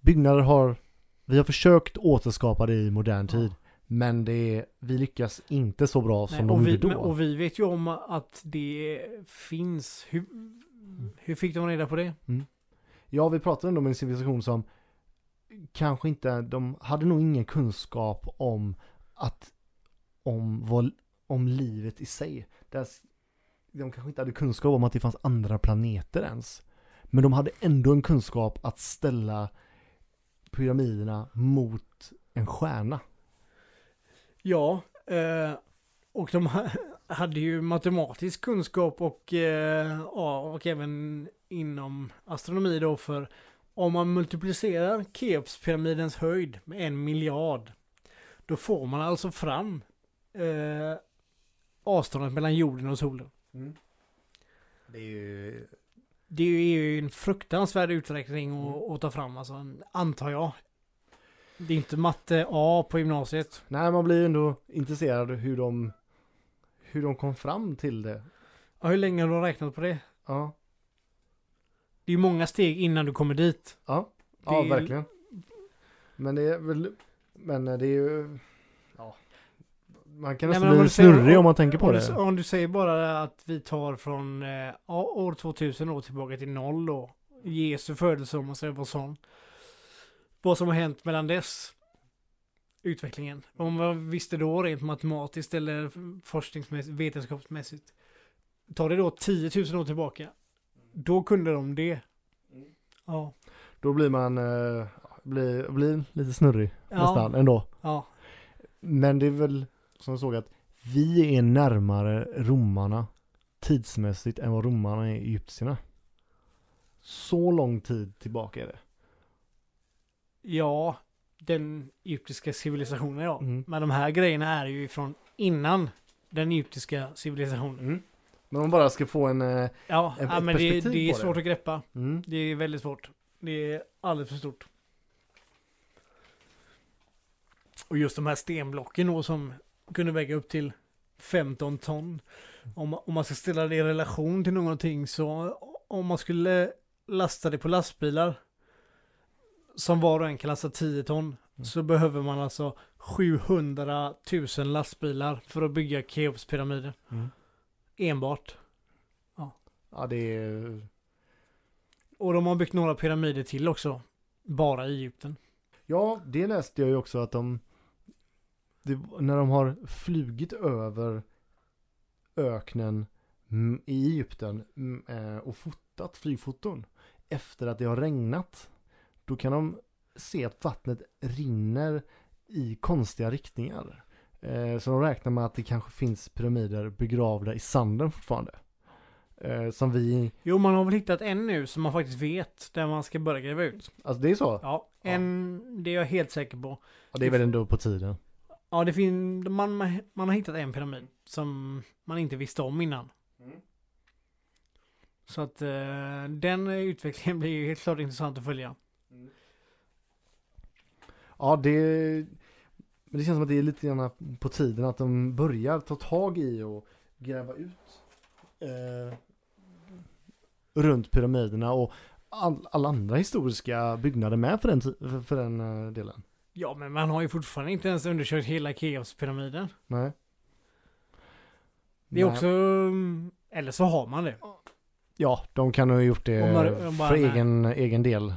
byggnader har, vi har försökt återskapa det i modern Ja. Men det vi lyckas inte så bra som Nej, de gjorde men- då. och vi vet ju om att det finns, hur, hur fick de reda på det? Ja, vi pratar ändå om en civilisation som kanske inte, de hade nog ingen kunskap om att, om vad, om livet i sig. Deras, de kanske inte hade kunskap om att det fanns andra planeter ens. Men de hade ändå en kunskap att ställa pyramiderna mot en stjärna. Ja, eh, och de ha- hade ju matematisk kunskap och, eh, ja, och även inom astronomi då för om man multiplicerar Keopspyramidens höjd med en miljard då får man alltså fram eh, avståndet mellan jorden och solen. Det är ju... Det är ju en fruktansvärd uträkning att, att ta fram, alltså, antar jag. Det är inte matte A på gymnasiet. Nej, man blir ju ändå intresserad hur de, hur de kom fram till det. Ja, hur länge har du räknat på det? Ja, Det är ju många steg innan du kommer dit. ja, ja är- verkligen. Men det är väl, men det är ju, ja. Man kan Nej, nästan om bli du säger- snurrig om man tänker på om det. Du, om du säger bara att vi tar från eh, år 2000 år tillbaka till noll då. Jesu födelse om man säger vad sån. Vad som har hänt mellan dess. Utvecklingen. Om man visste då rent matematiskt eller forskningsmässigt, vetenskapsmässigt. Tar det då 10 000 år tillbaka. Då kunde de det. Ja. Då blir man, eh, blir, blir lite snurrig Ja. nästan ändå. Ja. Men det är väl som jag såg att vi är närmare romarna tidsmässigt än vad romarna är egyptierna. Så lång tid tillbaka är det. Ja. Den egyptiska civilisationen ja. Mm. Men de här grejerna är ju från innan den egyptiska civilisationen. Mm. Men om man bara ska få en... eh, Ja, Ett- ja men det, det är på det. svårt att greppa. Mm. Det är väldigt svårt. Det är alldeles för stort. Och just de här stenblocken då som kunde väga upp till 15 ton. Om, om man ska ställa det i relation till någonting så om man skulle lasta det på lastbilar som var och en kan lasta 10 ton Mm. så behöver man alltså 700 000 lastbilar för att bygga Keopspyramiden. Mm. Enbart. Ja det är... Och de har byggt några pyramider till också. bara i Egypten. Ja, det läste jag ju också att de, det, när de har flugit över öknen i Egypten eh, och fotat flygfoton efter att det har regnat, då kan de se att vattnet rinner i konstiga riktningar. Eh, så de räknar med att det kanske finns pyramider begravda i sanden fortfarande. Eh, som vi, Jo, man har väl hittat en nu som man faktiskt vet där man ska börja gräva ut. alltså det är så? Ja, en, det är jag helt säker på. Ja, det är väl ändå på tiden. Ja, det finns, man, man har hittat en pyramid som man inte visste om innan. Så att eh, den utvecklingen blir ju helt klart intressant att följa. Ja, det, men det känns som att det är lite grann på tiden att de börjar ta tag i och gräva ut eh, runt pyramiderna och all, alla andra historiska byggnader med för den, för, för den eh, delen. Ja, men man har ju fortfarande inte ens undersökt hela Keopspyramiden. Nej. Det är Nej. också, mm, eller så har man det. Ja, de kan ha gjort det man- om bara för egen, egen del.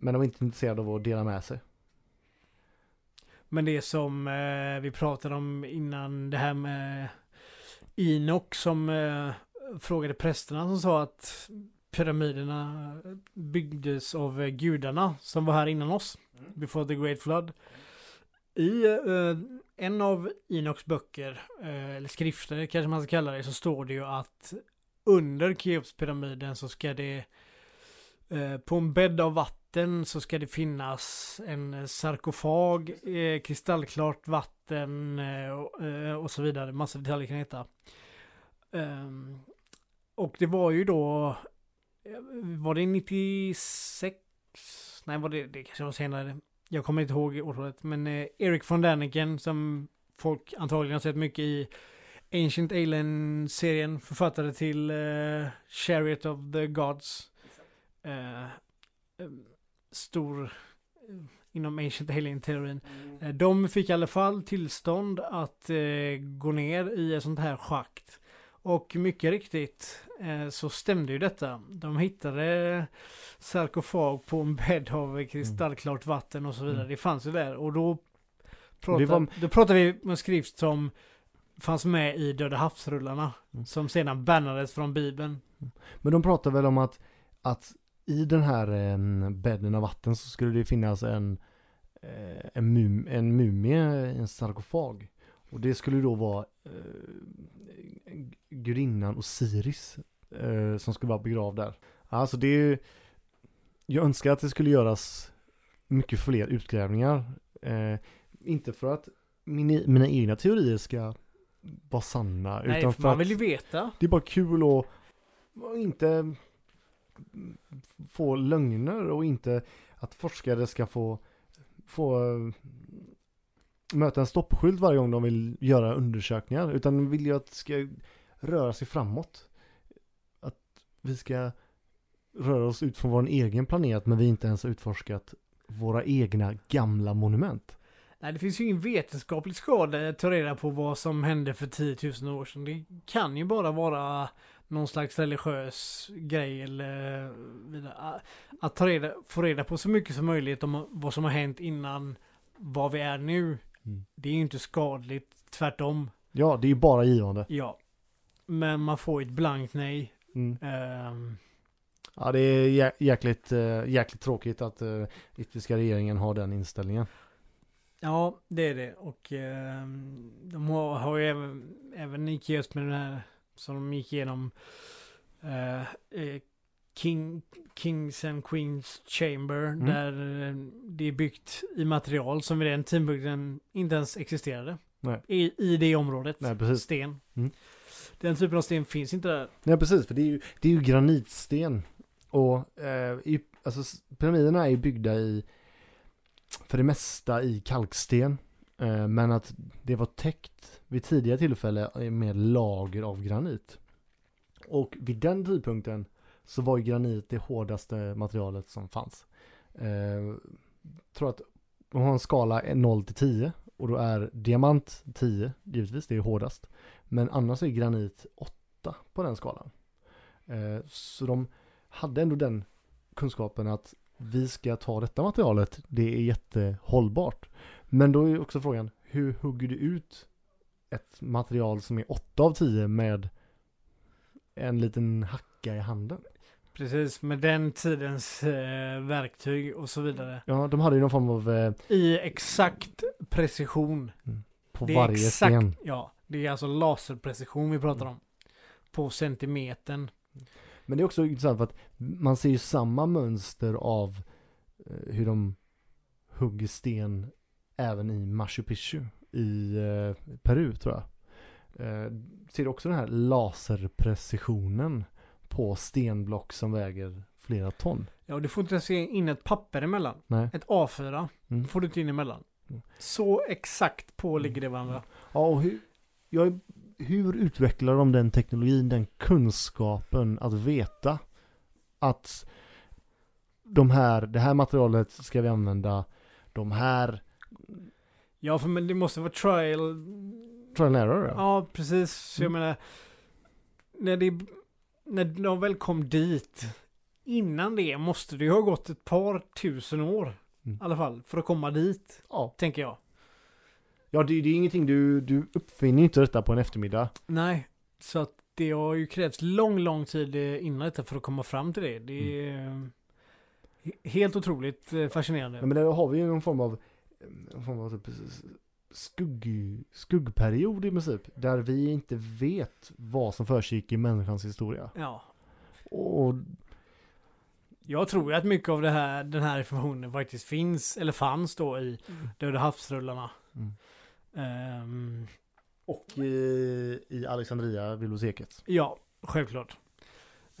Men de är inte intresserade av att dela med sig. Men det som eh, vi pratade om innan det här med Inok som eh, frågade prästerna som sa att pyramiderna byggdes av eh, gudarna som var här innan oss. Before the great flood. I eh, en av Inoks böcker, eh, eller skrifter kanske man ska kalla det, så står det ju att under Keopspyramiden så ska det eh, på en bädd av vatten så ska det finnas en eh, sarkofag, eh, kristallklart vatten eh, eh, och, så vidare. Massa detaljer kan heta. Um, och det var ju då, eh, var det 96? Nej, var det, det kanske var senare. Jag kommer inte ihåg årtalet. Men eh, Eric von Däniken som folk antagligen har sett mycket i Ancient Alien-serien. Författare till eh, Chariot of the Gods. Eh, ehm, stor eh, inom Ancient Alien-teorin. Eh, De fick i alla fall tillstånd att eh, gå ner i ett sånt här schakt. Och mycket riktigt eh, så stämde ju detta. De hittade sarkofag på en bädd av kristallklart vatten och så vidare. Mm. Det fanns ju där. Och då pratade, var- då pratade vi om en skrift som fanns med i Döda havsrullarna. Mm. Som sedan bannades från Bibeln. Men de pratar väl om att, att i den här eh, bädden av vatten så skulle det finnas en, eh, en, mum, en mumie, en sarkofag. Och det skulle då vara eh, gudinnan Osiris eh, som skulle vara begravd där. Alltså det är ju, jag önskar att det skulle göras mycket fler utgrävningar. Eh, inte för att min, mina egna teorier ska vara sanna. Nej, utan för man att vill ju veta. det är bara kul att inte få lögner och inte att forskare ska få, få möta en stoppskylt varje gång de vill göra undersökningar. Utan vill ju att det ska röra sig framåt. Att vi ska röra oss ut från vår egen planet men vi inte ens har utforskat våra egna gamla monument. Nej, det finns ju ingen vetenskapligt skada att ta reda på vad som hände för 10 000 år sedan. Det kan ju bara vara någon slags religiös grej eller vidare. Att ta reda, få reda på så mycket som möjligt om vad som har hänt innan vad vi är nu. Mm. Det är ju inte skadligt, tvärtom. Ja, det är ju bara givande. Ja. Men man får ett blankt nej. Mm. Ehm, Ja, det är jä- jäkligt, eh, jäkligt tråkigt att uh, italienska regeringen har den inställningen. Ja, det är det. Och ehm, de har, har ju även, även i just med den här som de gick igenom eh, King, Kings and Queens Chamber Mm. där eh, det är byggt i material som vid den tidpunkten inte ens existerade. Nej. I, I det området. Nej. Sten. Mm. Den typen av sten finns inte där. Nej, precis, för det är ju, det är ju granitsten. Och eh, i, alltså, pyramiderna är ju byggda i, för det mesta i kalksten. Eh, men att det var täckt vid tidigare tillfälle med lager av granit. Och vid den tidpunkten så var ju granit det hårdaste materialet som fanns. Eh, tror att de har en skala 0 till 10 och då är diamant 10, givetvis det är hårdast. Men annars är granit 8 på den skalan. Eh, så de hade ändå den kunskapen att vi ska ta detta materialet, det är jättehållbart. Men då är ju också frågan, hur hugger du ut ett material som är 8 av 10 med en liten hacka i handen? Precis, med den tidens eh, verktyg och så vidare. Ja, de hade ju någon form av eh, I exakt precision. på Det varje exakt, sten. Ja, det är alltså laserprecision vi pratar om. På centimetern. Men det är också intressant för att man ser ju samma mönster av eh, hur de hugger sten även i Machu Picchu i eh, Peru tror jag. Eh, ser också den här laserprecisionen på stenblock som väger flera ton? Ja, du får inte se in ett papper emellan. Nej. Ett A4 Mm. får du inte in emellan. Mm. Så exakt på ligger det varandra. Ja, och hur, jag, hur utvecklar de den teknologin, den kunskapen att veta att de här, det här materialet ska vi använda, de här Ja, för men det måste vara trial. trial and error. Ja. Ja, precis. Så jag Mm. menar. När, det, när de väl kom dit. Innan det måste det ju ha gått ett par tusen år. Mm. I alla fall. För att komma dit. Ja, Tänker jag. ja det, det är ingenting du, du uppfinner inte detta på en eftermiddag. Nej. Så att det har ju krävts lång, lång tid eh, innan detta för att komma fram till det. Det är Mm. helt otroligt eh, fascinerande. Ja, men där har vi ju någon form av, någon form av typ skugg, skuggperiod i princip. Där vi inte vet vad som försiggick i människans historia. Ja. Och Jag tror ju att mycket av det här, den här informationen faktiskt finns, eller fanns då i Döda havsrullarna. Mm. Ehm, Och i, i Alexandria biblioteket. ja, självklart.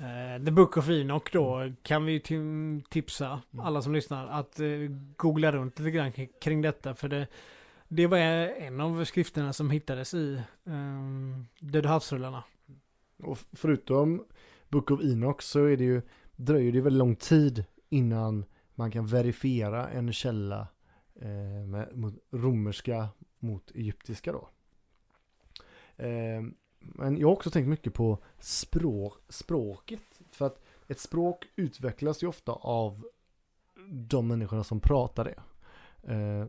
Uh, The Book of Enoch då kan vi ti- tipsa Mm. alla som lyssnar att uh, googla runt lite grann kring- kring detta. För det, det var en av skrifterna som hittades i um, Döda havsrullarna. Och förutom Book of Enoch så är det ju, dröjer det väldigt lång tid innan man kan verifiera en källa eh, med, mot romerska mot egyptiska då. Eh, men jag har också tänkt mycket på språk, språket. För att ett språk utvecklas ju ofta av de människorna som pratar det. Eh,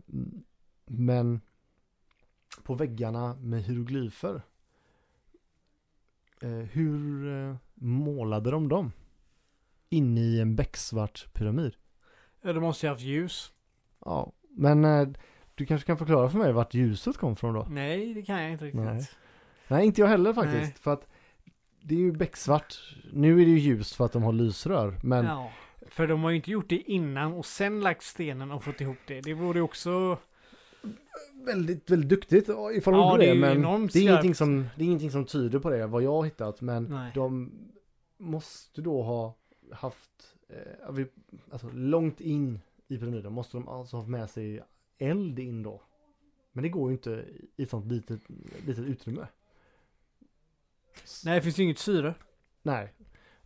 men på väggarna med hieroglyfer Eh, hur eh, målade de dem? Inne i en becksvart pyramid. Ja, de måste ju haft ljus. Ja, men du kanske kan förklara för mig vart ljuset kom från då? Nej, det kan jag inte riktigt. Nej. Nej, inte jag heller faktiskt. Nej. För att det är ju becksvart. Nu är det ju ljust för att de har lysrör. Men Ja, för de har ju inte gjort det innan och sen lagt stenen och fått ihop det. Det vore också... väldigt, väldigt duktigt ifall de Ja, gjorde det Men det är, ingenting som, det är ingenting som tyder på det, vad jag har hittat. Men Nej. de måste då ha haft, eh, alltså långt in i pyramiden måste de alltså ha med sig eld in då. Men det går ju inte i ett sånt litet, litet utrymme. Nej, det finns ju inget syre. Nej.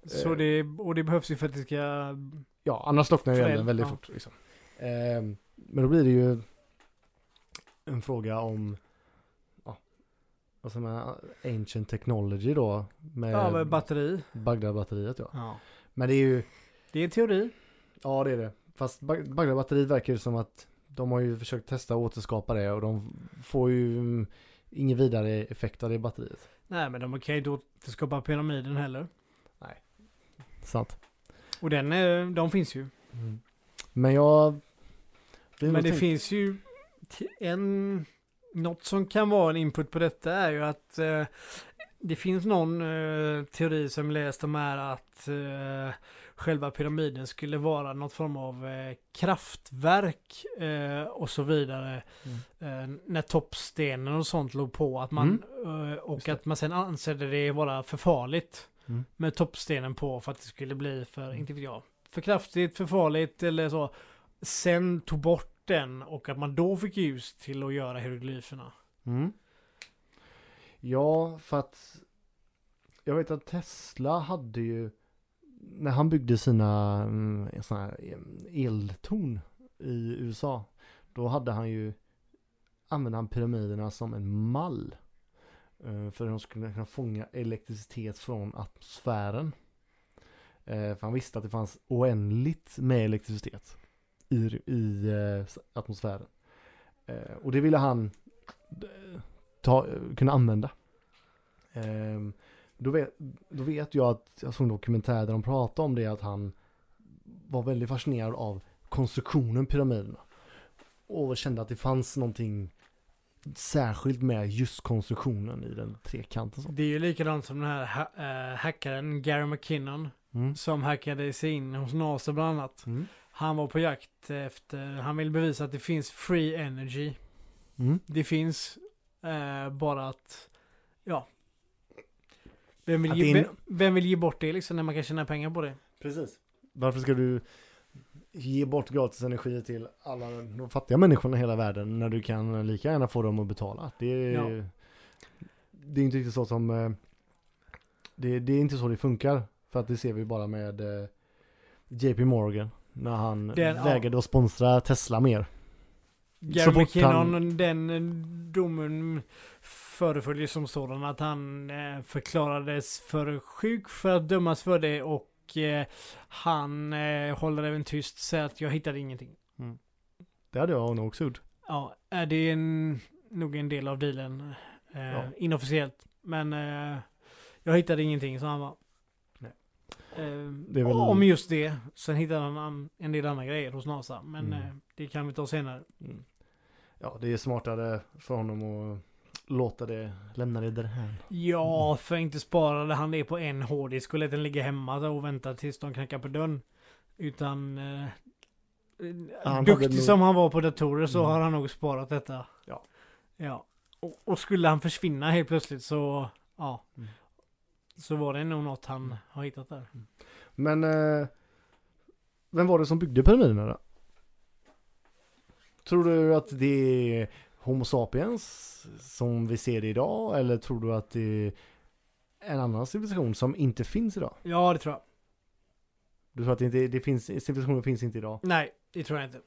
Så Eh. det, och det behövs ju för att det ska... Ja, annars slocknar ju elden eld, väldigt ja. fort. Liksom. Ehm, men då blir det ju en fråga om ja, vad som är ancient technology då. Med Ja, med batteri. Bagdad-batteriet ja. Ja. Men det är ju, Det är en teori. ja det är det. Fast Bag- Bagdad-batteriet verkar ju som att de har ju försökt testa att återskapa det och de får ju mm, ingen vidare effekt av det batteriet. Nej, men de kan ju då inte skapa pyramiden heller. Sant. Och den, är- de finns ju. Men jag... nog Men det tänka- finns ju en... Något som kan vara en input på detta är ju att eh, det finns någon eh, teori som läst om är att eh, själva pyramiden skulle vara något form av eh, kraftverk eh, och så vidare. Eh, när toppstenen och sånt låg på. Att man, eh, Just och att man sen ansedde det vara för farligt Mm. med toppstenen på för att det skulle bli för, Mm. inte vet jag, för kraftigt, för farligt eller så. Sen tog bort den och att man då fick ljus till att göra hieroglyferna. Mm. Ja, för att jag vet att Tesla hade ju när han byggde sina mm, såna här mm, eltorn i USA då hade han ju använde han pyramiderna som en mall eh, för att de skulle kunna fånga elektricitet från atmosfären. Eh, för han visste att det fanns oändligt med elektricitet i, i eh, atmosfären. Och det ville han ta, kunna använda. Eh, då, vet, då vet jag att jag såg en dokumentär där de pratade om det att han var väldigt fascinerad av konstruktionen pyramiden. Och kände att det fanns någonting särskilt med just konstruktionen i den trekanten. Det är ju likadant som den här ha äh, hackaren Gary McKinnon. Mm. Som hackade sig in hos NASA bland annat. Mm. Han var på jakt efter, han vill bevisa att det finns free energy. Mm. Det finns eh, bara att, ja. Vem vill, ge, är- vem, vill ge bort det liksom när man kan tjäna pengar på det? Precis. Varför ska du ge bort gratis energi till alla de fattiga människorna i hela världen när du kan lika gärna få dem att betala? Det är, Ja. det är inte riktigt så som eh, det, det är inte så det funkar. För att det ser vi bara med eh, JP Morgan när han Den- ja. vägrade att sponsra Tesla mer. Gary McKinnon, han- den domen föreföll som sådan att han eh, förklarades för sjuk för att dömas för det och eh, han eh, håller även tyst, säger att jag hittade ingenting. Det hade jag nog också gjort. Ja, det är en, nog en del av dealen. Ja. Inofficiellt. Men jag hittade ingenting, så han var. Väl- Om just det. Sen hittade han an- en del andra grejer hos NASA. Men Mm. det kan vi ta senare. Mm. Ja, det är smartare för honom att låta det, lämna det därhän. Ja, för inte sparade han det på en hårddisk och lät den ligga hemma och vänta tills de knackar på dörren. Utan eh, hade duktig nog- som han var på datorer så Mm. har han nog sparat detta. Ja. Ja. Och, och skulle han försvinna helt plötsligt så, ja. Mm. Så var det nog något han har hittat där. Men eh, vem var det som byggde pyramiderna då? Tror du att det är Homo sapiens som vi ser det idag eller tror du att det är en annan civilisation som inte finns idag? Ja, det tror jag. Du tror att det inte det finns, civilisationen finns inte idag? Nej, det tror jag inte.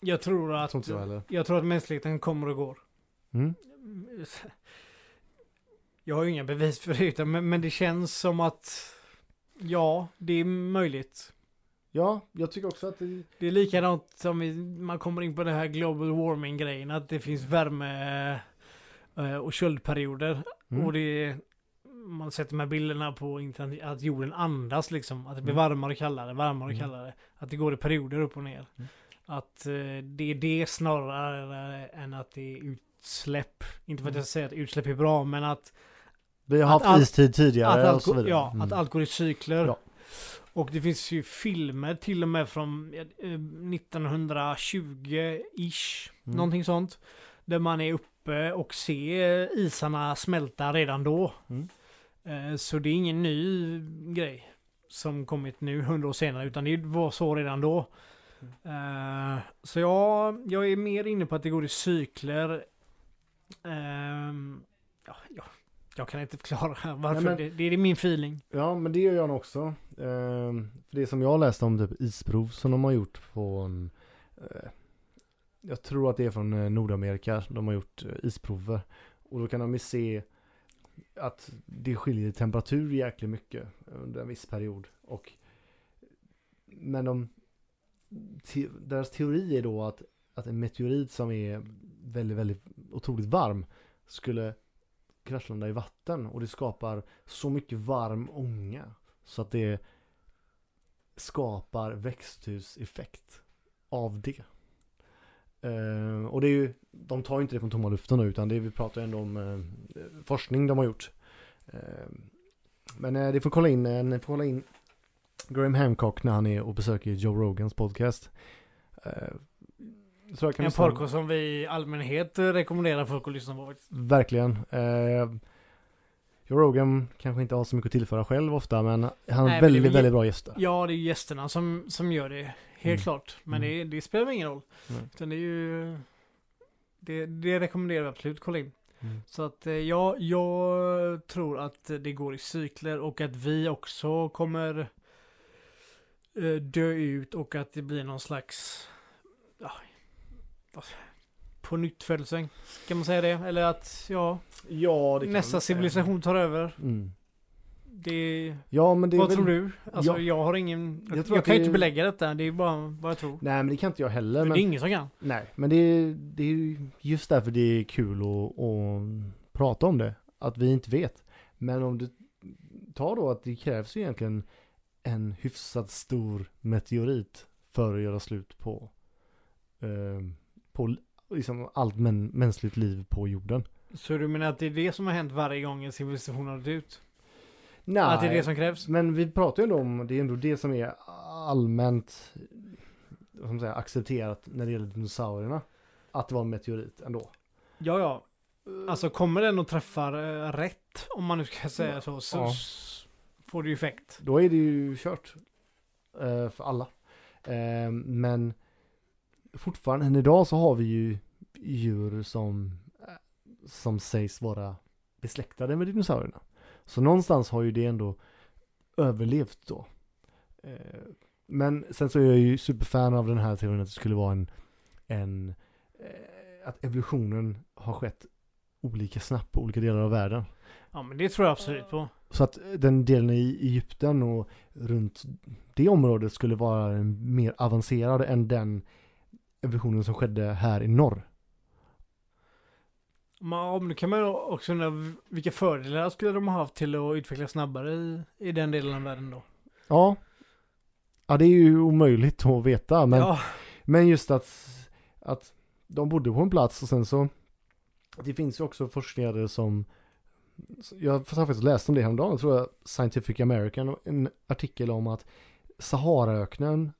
Jag tror Jag att, tror inte jag jag tror att mänskligheten kommer och går. Mm? Jag har ju inga bevis för det, men, men det känns som att ja, det är möjligt. Ja, jag tycker också att det... Det är likadant som man kommer in på det här global warming grejen, att det finns värme eh, och köldperioder. Mm. Och det man sätter med bilderna på internet, att jorden andas liksom. Att det blir Mm. varmare och kallare, varmare och Mm. kallare. Att det går i perioder upp och ner. Mm. Att eh, det är det snarare än att det är utsläpp. Inte för att Mm. jag säger att utsläpp är bra, men att, Vi har Att haft allt- istid tidigare att, och allt, så går- vidare. ja, Mm. att allt går i cykler. Ja. Och det finns ju filmer till och med från eh, 1920-ish. Mm. Någonting sånt. Där man är uppe och ser isarna smälta redan då. Mm. Eh, Så det är ingen ny grej som kommit nu hundra år senare utan det var så redan då. Eh, Så jag, jag är mer inne på att det går i cykler. Ja, ja, jag kan inte förklara varför. men- det, det är min feeling. Ja, men det gör jag också. Ehm, för det som jag läste om typ isprov som de har gjort en, eh, jag tror att det är från eh, Nordamerika, de har gjort eh, isprover. Och då kan de ju se att det skiljer temperatur jäkligt mycket under en viss period. Och, men de, te, deras teori är då att, att en meteorit som är väldigt, väldigt otroligt varm skulle kraschlanda i vatten och det skapar så mycket varm ånga så att det skapar växthuseffekt av det. Uh, och det är ju, de tar ju inte det från tomma luften nu utan det är, vi pratar ju ändå om uh, forskning de har gjort. Uh, men eh, det får kolla in, eh, ni får kolla in Graham Hancock när han är och besöker Joe Rogans podcast. Så kan En podcast som vi i allmänhet rekommenderar folk att lyssna på. Verkligen. Eh, Joe Rogan kanske inte har så mycket att tillföra själv ofta men han har det är väldigt, väl- väldigt bra gäster. Ja, det är gästerna som, som gör det. Helt Mm. klart. Men Mm. det, det spelar ingen roll. Nej. Utan det är ju... Det, det rekommenderar vi absolut. Kolla in. Mm. Så att eh, ja, jag tror att det går i cykler och att vi också kommer eh, dö ut och att det blir någon slags på nytt födelse. Kan man säga det? Eller att ja, Ja, det kan nästa civilisation tar över. Mm. Det, Ja, men det är vad väl... tror du? Alltså Ja. jag har ingen... Jag, Jag kan ju det- inte belägga detta, det är bara vad jag tror. Nej, men det kan inte jag heller. Men Men... det är ingen som kan. Nej, men det är, det är ju just därför det är kul att, att prata om det. Att vi inte vet. Men om du tar då att det krävs ju egentligen en hyfsat stor meteorit för att göra slut på, eh, på liksom allt män, mänskligt liv på jorden. Så du menar att det är det som har hänt varje gång en civilisation har dött ut? Nej, Att det är det som krävs? men vi pratar ju ändå om, det är ändå det som är allmänt man säga, accepterat när det gäller dinosaurierna. Att det var en meteorit ändå. Ja, ja. Alltså kommer den och träffar eh, rätt, om man nu ska säga så, så Ja. får det ju effekt. Då är det ju kört. eh, för alla. Eh, men fortfarande än idag så har vi ju djur som, eh, som sägs vara besläktade med dinosaurierna. Så någonstans har ju det ändå överlevt då. Eh, men sen så är jag ju superfan av den här teorin att det skulle vara en, en eh, att evolutionen har skett olika snabbt på olika delar av världen. Ja, men det tror jag absolut på. Så att den delen i Egypten och runt det området skulle vara mer avancerad än den evolutionen som skedde här i norr. Men nu kan man också undra vilka fördelar skulle de ha haft till att utvecklas snabbare i, i den delen av världen då? Ja. Ja, det är ju omöjligt att veta, men, ja, men just att, att de bodde på en plats och sen så det finns ju också forskare som jag har faktiskt läst om det häromdagen, tror jag Scientific American, en artikel om att Saharaöknen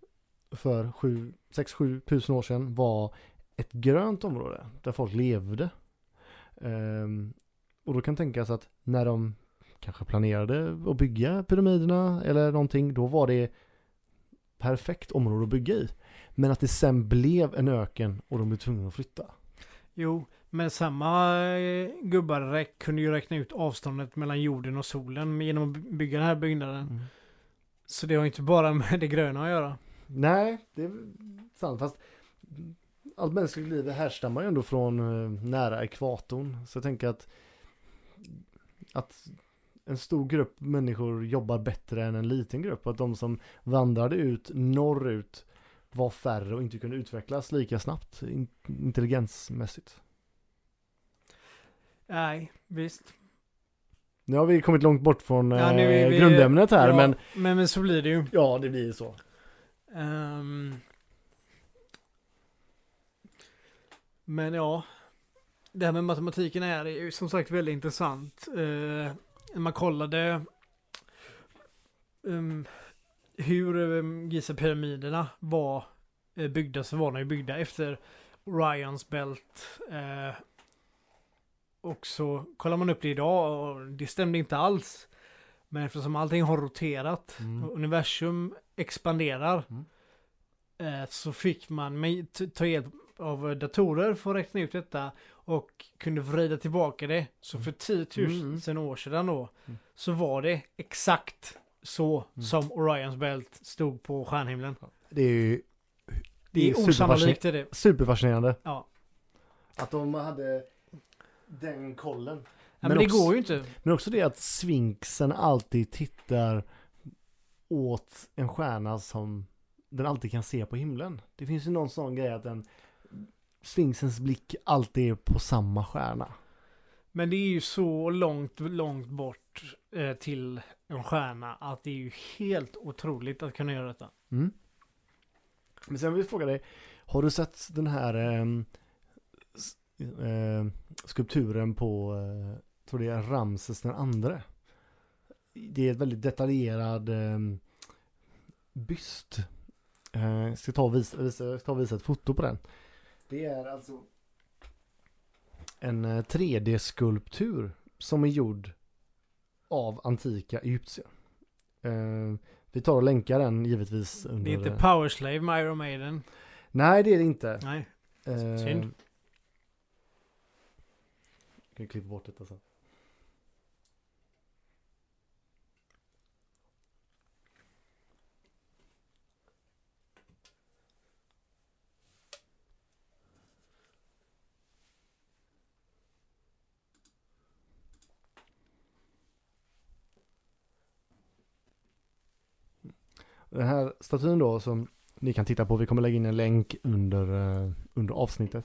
för 6-7 tusen år sedan var ett grönt område där folk levde. Ehm, och då kan tänkas att när de kanske planerade att bygga pyramiderna eller någonting, då var det perfekt område att bygga i. Men att det sen blev en öken och de blev tvungna att flytta. jo, men samma eh, gubbar kunde ju räkna ut avståndet mellan jorden och solen genom att bygga den här byggnaden. Så det har inte bara med det gröna att göra. Nej, det är sant. Fast allt mänskligt liv härstammar ju ändå från eh, nära ekvatorn. Så jag tänker att, att en stor grupp människor jobbar bättre än en liten grupp. Att de som vandrade ut norrut var färre och inte kunde utvecklas lika snabbt in- intelligensmässigt. Nej, visst. Nu har vi kommit långt bort från Ja, eh, vi- grundämnet här, ja, men men, men så blir det ju. ja, det blir så. Ehm, men ja, det här med matematiken är ju som sagt väldigt intressant. Uh, man kollade um, hur um, Giza-pyramiderna var uh, byggda så var de ju byggda efter Orions bält. eh, och så kollar man upp det idag och det stämde inte alls. Men eftersom allting har roterat Mm. universum expanderar Mm. eh, så fick man med, ta hjälp av datorer för att räkna ut detta och kunde vrida tillbaka det. Så för 10 000 Mm. år sedan då Mm. så var det exakt så Mm. som Orions bält stod på stjärnhimlen. Det är ju Det är Det är osannolikt är det. superfascinerande. Ja. Att de hade den kollen. Ja, men, Men det också- går ju inte. Men också det att sfinxen alltid tittar åt en stjärna som den alltid kan se på himlen. Det finns ju någon sån grej att den Sfinxens blick alltid är på samma stjärna. Men det är ju så långt, långt bort eh, till en stjärna att det är ju helt otroligt att kunna göra detta. Mm. Men sen vill jag fråga dig, har du sett den här s- ehm, skulpturen på, eh, tror det är Ramses den andre? Det är ett väldigt detaljerad ehm, byst. Eh, ska ta och visa, visa, ta och visa ett foto på den. Det är alltså en eh, 3D-skulptur som är gjord av antika Egyptier. Eh, vi tar och länkar den givetvis under... Det är inte Powerslave med Iron Maiden. Nej, det är det inte. Nej. Eh, Synd. Jag kan klippa bort detta sen. Den här statyn då som ni kan titta på, vi kommer lägga in en länk under, eh, under avsnittet.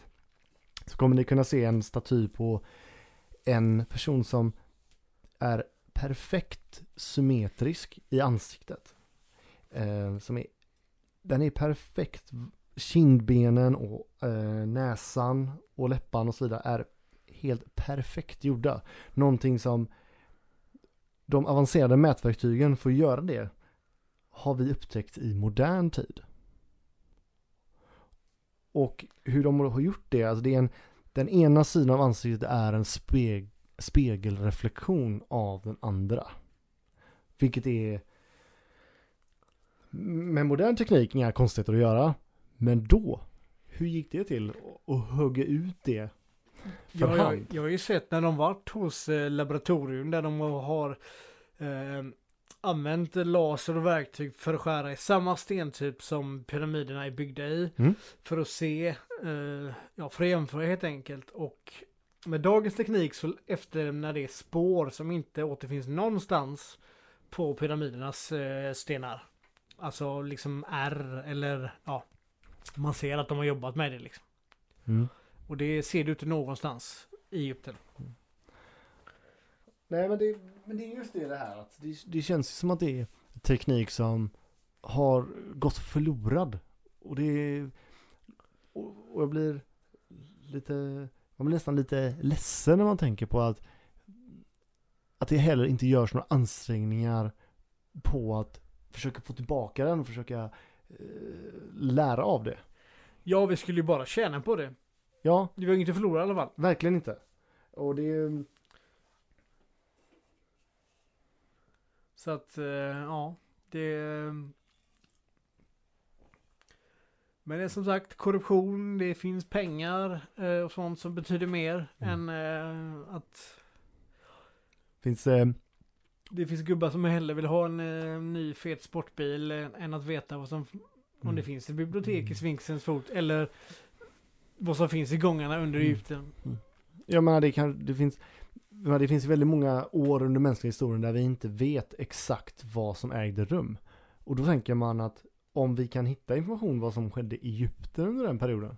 Så kommer ni kunna se en staty på en person som är perfekt symmetrisk i ansiktet. Eh, som är, den är perfekt, kindbenen och eh, näsan och läpparna och så vidare är helt perfekt gjorda. Någonting som de avancerade mätverktygen får göra det har vi upptäckt i modern tid. Och hur de har gjort det, alltså det är en, den ena sidan av ansiktet är en speg, spegelreflektion av den andra. Vilket är med modern teknik inga konstigheter att göra. Men då, hur gick det till att hugga ut det för Jag, jag, hand? jag har ju sett när de varit hos eh, laboratorium där de har eh, använt laser och verktyg för att skära i samma stentyp som pyramiderna är byggda i. Mm. För att se, eh, ja för att jämföra helt enkelt. Och med dagens teknik så efterlämnar det spår som inte återfinns någonstans på pyramidernas eh, stenar. Alltså liksom R eller ja, man ser att de har jobbat med det liksom. Mm. Och det ser du inte någonstans i Egypten. Nej men det, men det är just det, det här att det, det känns som att det är teknik som har gått förlorad. Och det och, och jag blir lite, man blir nästan lite ledsen när man tänker på att att det heller inte görs några ansträngningar på att försöka få tillbaka den och försöka eh, lära av det. Ja, vi skulle ju bara tjäna på det. Ja, Det var inget att förlora i alla fall. verkligen inte. Och det är Så att, eh, ja, det... Men det är som sagt korruption, det finns pengar eh, och sånt som betyder mer Mm. än eh, att finns eh, det finns gubbar som hellre vill ha en ny fet sportbil än att veta vad som, om Mm. det finns ett bibliotek i Sphinxens fot eller vad som finns i gångarna under Mm. Egypten. Jag menar det kan, det finns, det finns väldigt många år under mänskliga historien där vi inte vet exakt vad som ägde rum. Och då tänker man att om vi kan hitta information vad som skedde i Egypten under den perioden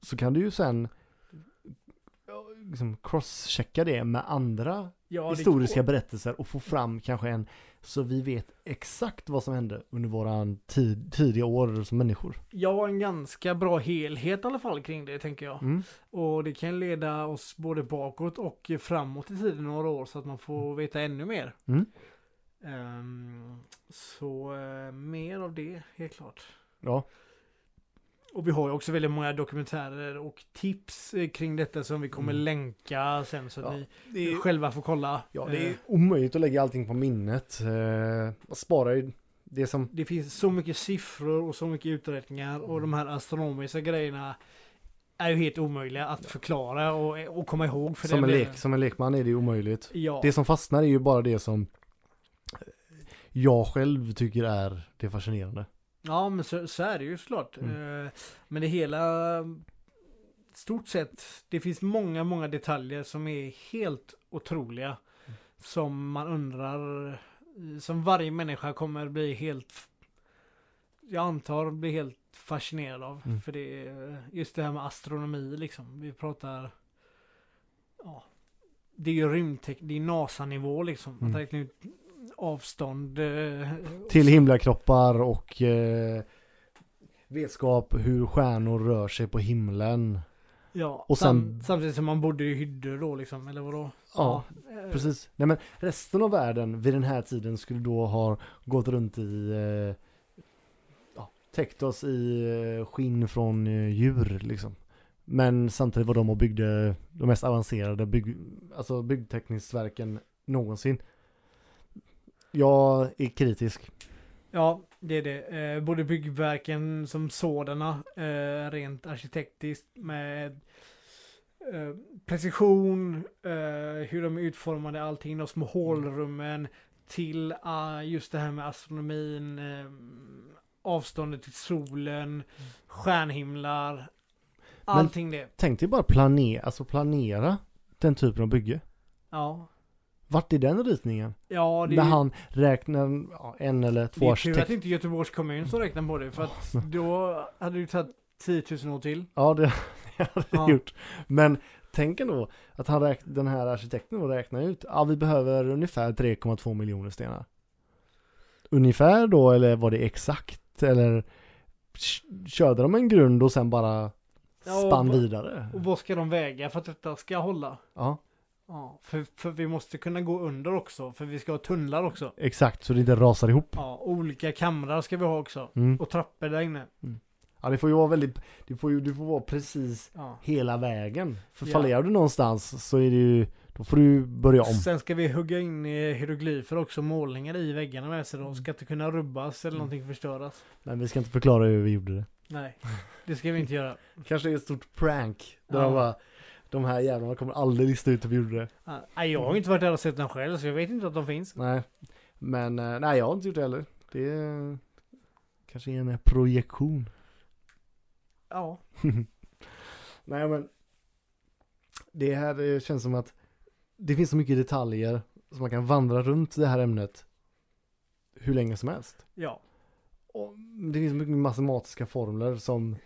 så kan du ju sen liksom crosschecka det med andra Ja, det- historiska berättelser och få fram kanske en så vi vet exakt vad som hände under våran tid, tidiga år som människor. Ja, en ganska bra helhet i alla fall kring det tänker jag. Mm. Och det kan leda oss både bakåt och framåt i tiden några år så att man får veta ännu mer. Mm. Ehm, så eh, mer av det, helt klart. Ja. Och vi har ju också väldigt många dokumentärer och tips eh, kring detta som vi kommer Mm. länka sen så att Ja, ni är, själva får kolla. ja, det Eh, är omöjligt att lägga allting på minnet. Eh, man sparar ju det som det finns så mycket siffror och så mycket uträkningar och de här astronomiska grejerna är ju helt omöjliga att förklara och, och komma ihåg. För som en, det lek, som en lekman är det omöjligt. Ja. Det som fastnar är ju bara det som jag själv tycker är det fascinerande. Ja, men så, så är det ju såklart. Mm. Eh, Men det hela, stort sett, det finns många, många detaljer som är helt otroliga. Mm. Som man undrar, som varje människa kommer bli helt, jag antar, bli helt fascinerad av. Mm. För det är just det här med astronomi liksom. Vi pratar, ja, det är ju rymdtek, det är NASA-nivå liksom. Att Mm. räkna ut avstånd. eh, Till himlakroppar och eh, vetskap hur stjärnor rör sig på himlen. Ja, Och sam, sen- samtidigt som man bodde i hyddor då liksom, eller vadå? Ja, eh, Precis. Nej men resten av världen vid den här tiden skulle då ha gått runt i eh, ja, täckt oss i eh, skinn från djur liksom. Men samtidigt var de och byggde de mest avancerade bygg, alltså byggteknisk-verken någonsin. Jag är kritisk. Ja, det är det. Eh, både byggverken som sådana, eh, rent arkitektiskt med eh, precision, eh, hur de är utformade, allting, de små hålrummen till ah, just det här med astronomin, eh, avståndet till solen, stjärnhimlar, allting det. Tänk dig bara planera, alltså planera den typen av bygge. Ja. Vart är den ritningen? Ja, det är När han räknar ja, en eller Det två är års tur att text. det inte är Göteborgs kommun som räknar på det, för att då hade det tagit 10 000 år till. Ja, det det hade det Ja. gjort. Men tänk ändå att han räk, den här arkitekten då räknar ut, ja vi behöver ungefär 3,2 miljoner stenar. Ungefär då, eller var det exakt? Eller körde de en grund och sen bara Ja, spann och- vidare? Och vad ska de väga för att detta ska hålla? Ja, Ja, för, för vi måste kunna gå under också, för vi ska ha tunnlar också. exakt, så det inte rasar ihop. Ja, olika kamrar ska vi ha också. Mm. Och trappor där inne. Ja, det får ju vara väldigt, det får ju, det får vara precis Ja. hela vägen. För Ja. fallerar du någonstans så är det ju, då får du börja om. Sen ska vi hugga in eh, hieroglyfer också, målningar i väggarna med så de ska inte kunna rubbas eller någonting förstöras. Men vi ska inte förklara hur vi gjorde det. Nej, det ska vi inte göra. Kanske ett stort prank. Där Ja. de bara, de här jävlarna kommer aldrig lista ut hur vi gjorde det. Ja, Nej, jag har inte varit där och sett den själv så jag vet inte att de finns. Nej. Men, eh, nej jag har inte gjort det heller. Det är kanske är en projektion. Ja, nej men. Det här eh, känns som att det finns så mycket detaljer som man kan vandra runt det här ämnet hur länge som helst. ja. Och det finns mycket matematiska formler som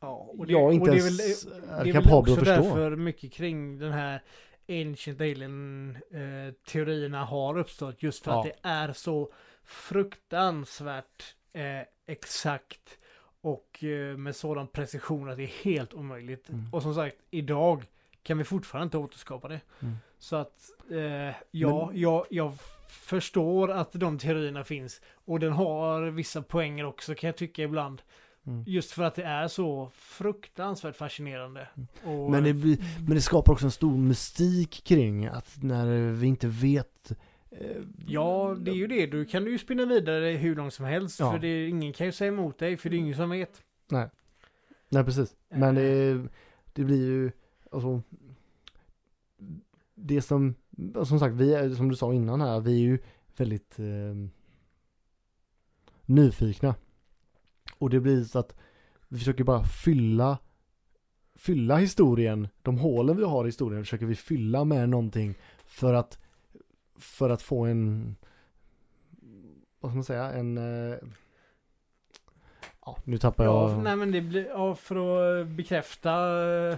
Ja, jag inte och det är ens väl, det är kapabel också att förstå. därför mycket kring den här Ancient Alien-teorierna har uppstått. Just för Ja. att det är så fruktansvärt eh, exakt och eh, med sådan precision att det är helt omöjligt. Mm. Och som sagt, idag kan vi fortfarande inte återskapa det. Mm. Så att, eh, ja, jag, jag förstår att de teorierna finns. Och den har vissa poänger också kan jag tycka ibland. Mm. Just för att det är så fruktansvärt fascinerande. Och, Men det, blir, men det skapar också en stor mystik kring att när vi inte vet eh, Ja, det är ju det. Du kan du ju spinna vidare hur långt som helst. Ja. För det, ingen kan ju säga emot dig, för det är ingen som vet. Nej precis. Men Eh. det, det blir ju, alltså Det som, som sagt vi är, som du sa innan här, vi är ju väldigt eh, nyfikna. Och det blir så att vi försöker bara fylla fylla historien, de hålen vi har i historien försöker vi fylla med någonting för att för att få en vad ska man säga, en eh, ja, nu tappar jag Ja, nej men det blir, ja, för att bekräfta eh,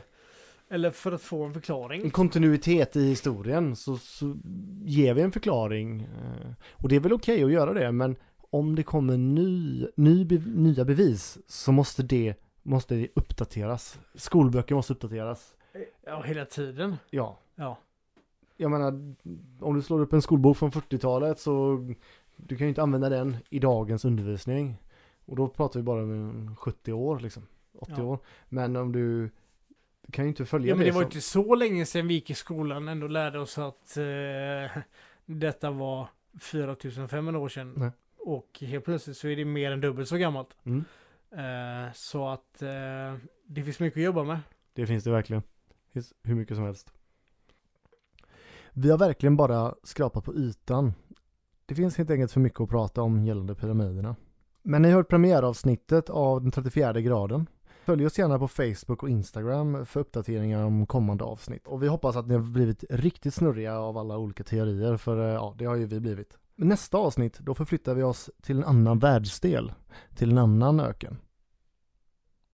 eller för att få en förklaring. en kontinuitet i historien så, så ger vi en förklaring. eh, Och det är väl okej att göra det, men om det kommer ny, ny, nya bevis så måste det, måste det uppdateras. Skolböcker måste uppdateras. Ja, hela tiden. Ja. Ja. Jag menar, om du slår upp en skolbok från 40-talet så du kan ju inte använda den i dagens undervisning. Och då pratar vi bara om en 70 år liksom. 80 Ja. år. Men om du, du kan ju inte följa Ja, men det var som- inte så länge sedan vi gick i skolan ändå lärde oss att eh, detta var 4500 år sedan. Nej. Och helt plötsligt så är det mer än dubbelt så gammalt. Mm. Eh, så att eh, det finns mycket att jobba med. Det finns det verkligen. Det finns hur mycket som helst. Vi har verkligen bara skrapat på ytan. Det finns helt enkelt för mycket att prata om gällande pyramiderna. Men ni har hört premiäravsnittet av den 34 graden. Följ oss gärna på Facebook och Instagram för uppdateringar om kommande avsnitt. Och vi hoppas att ni har blivit riktigt snurriga av alla olika teorier, för eh, ja, det har ju vi blivit. Nästa avsnitt, då förflyttar vi oss till en annan världsdel, till en annan öken.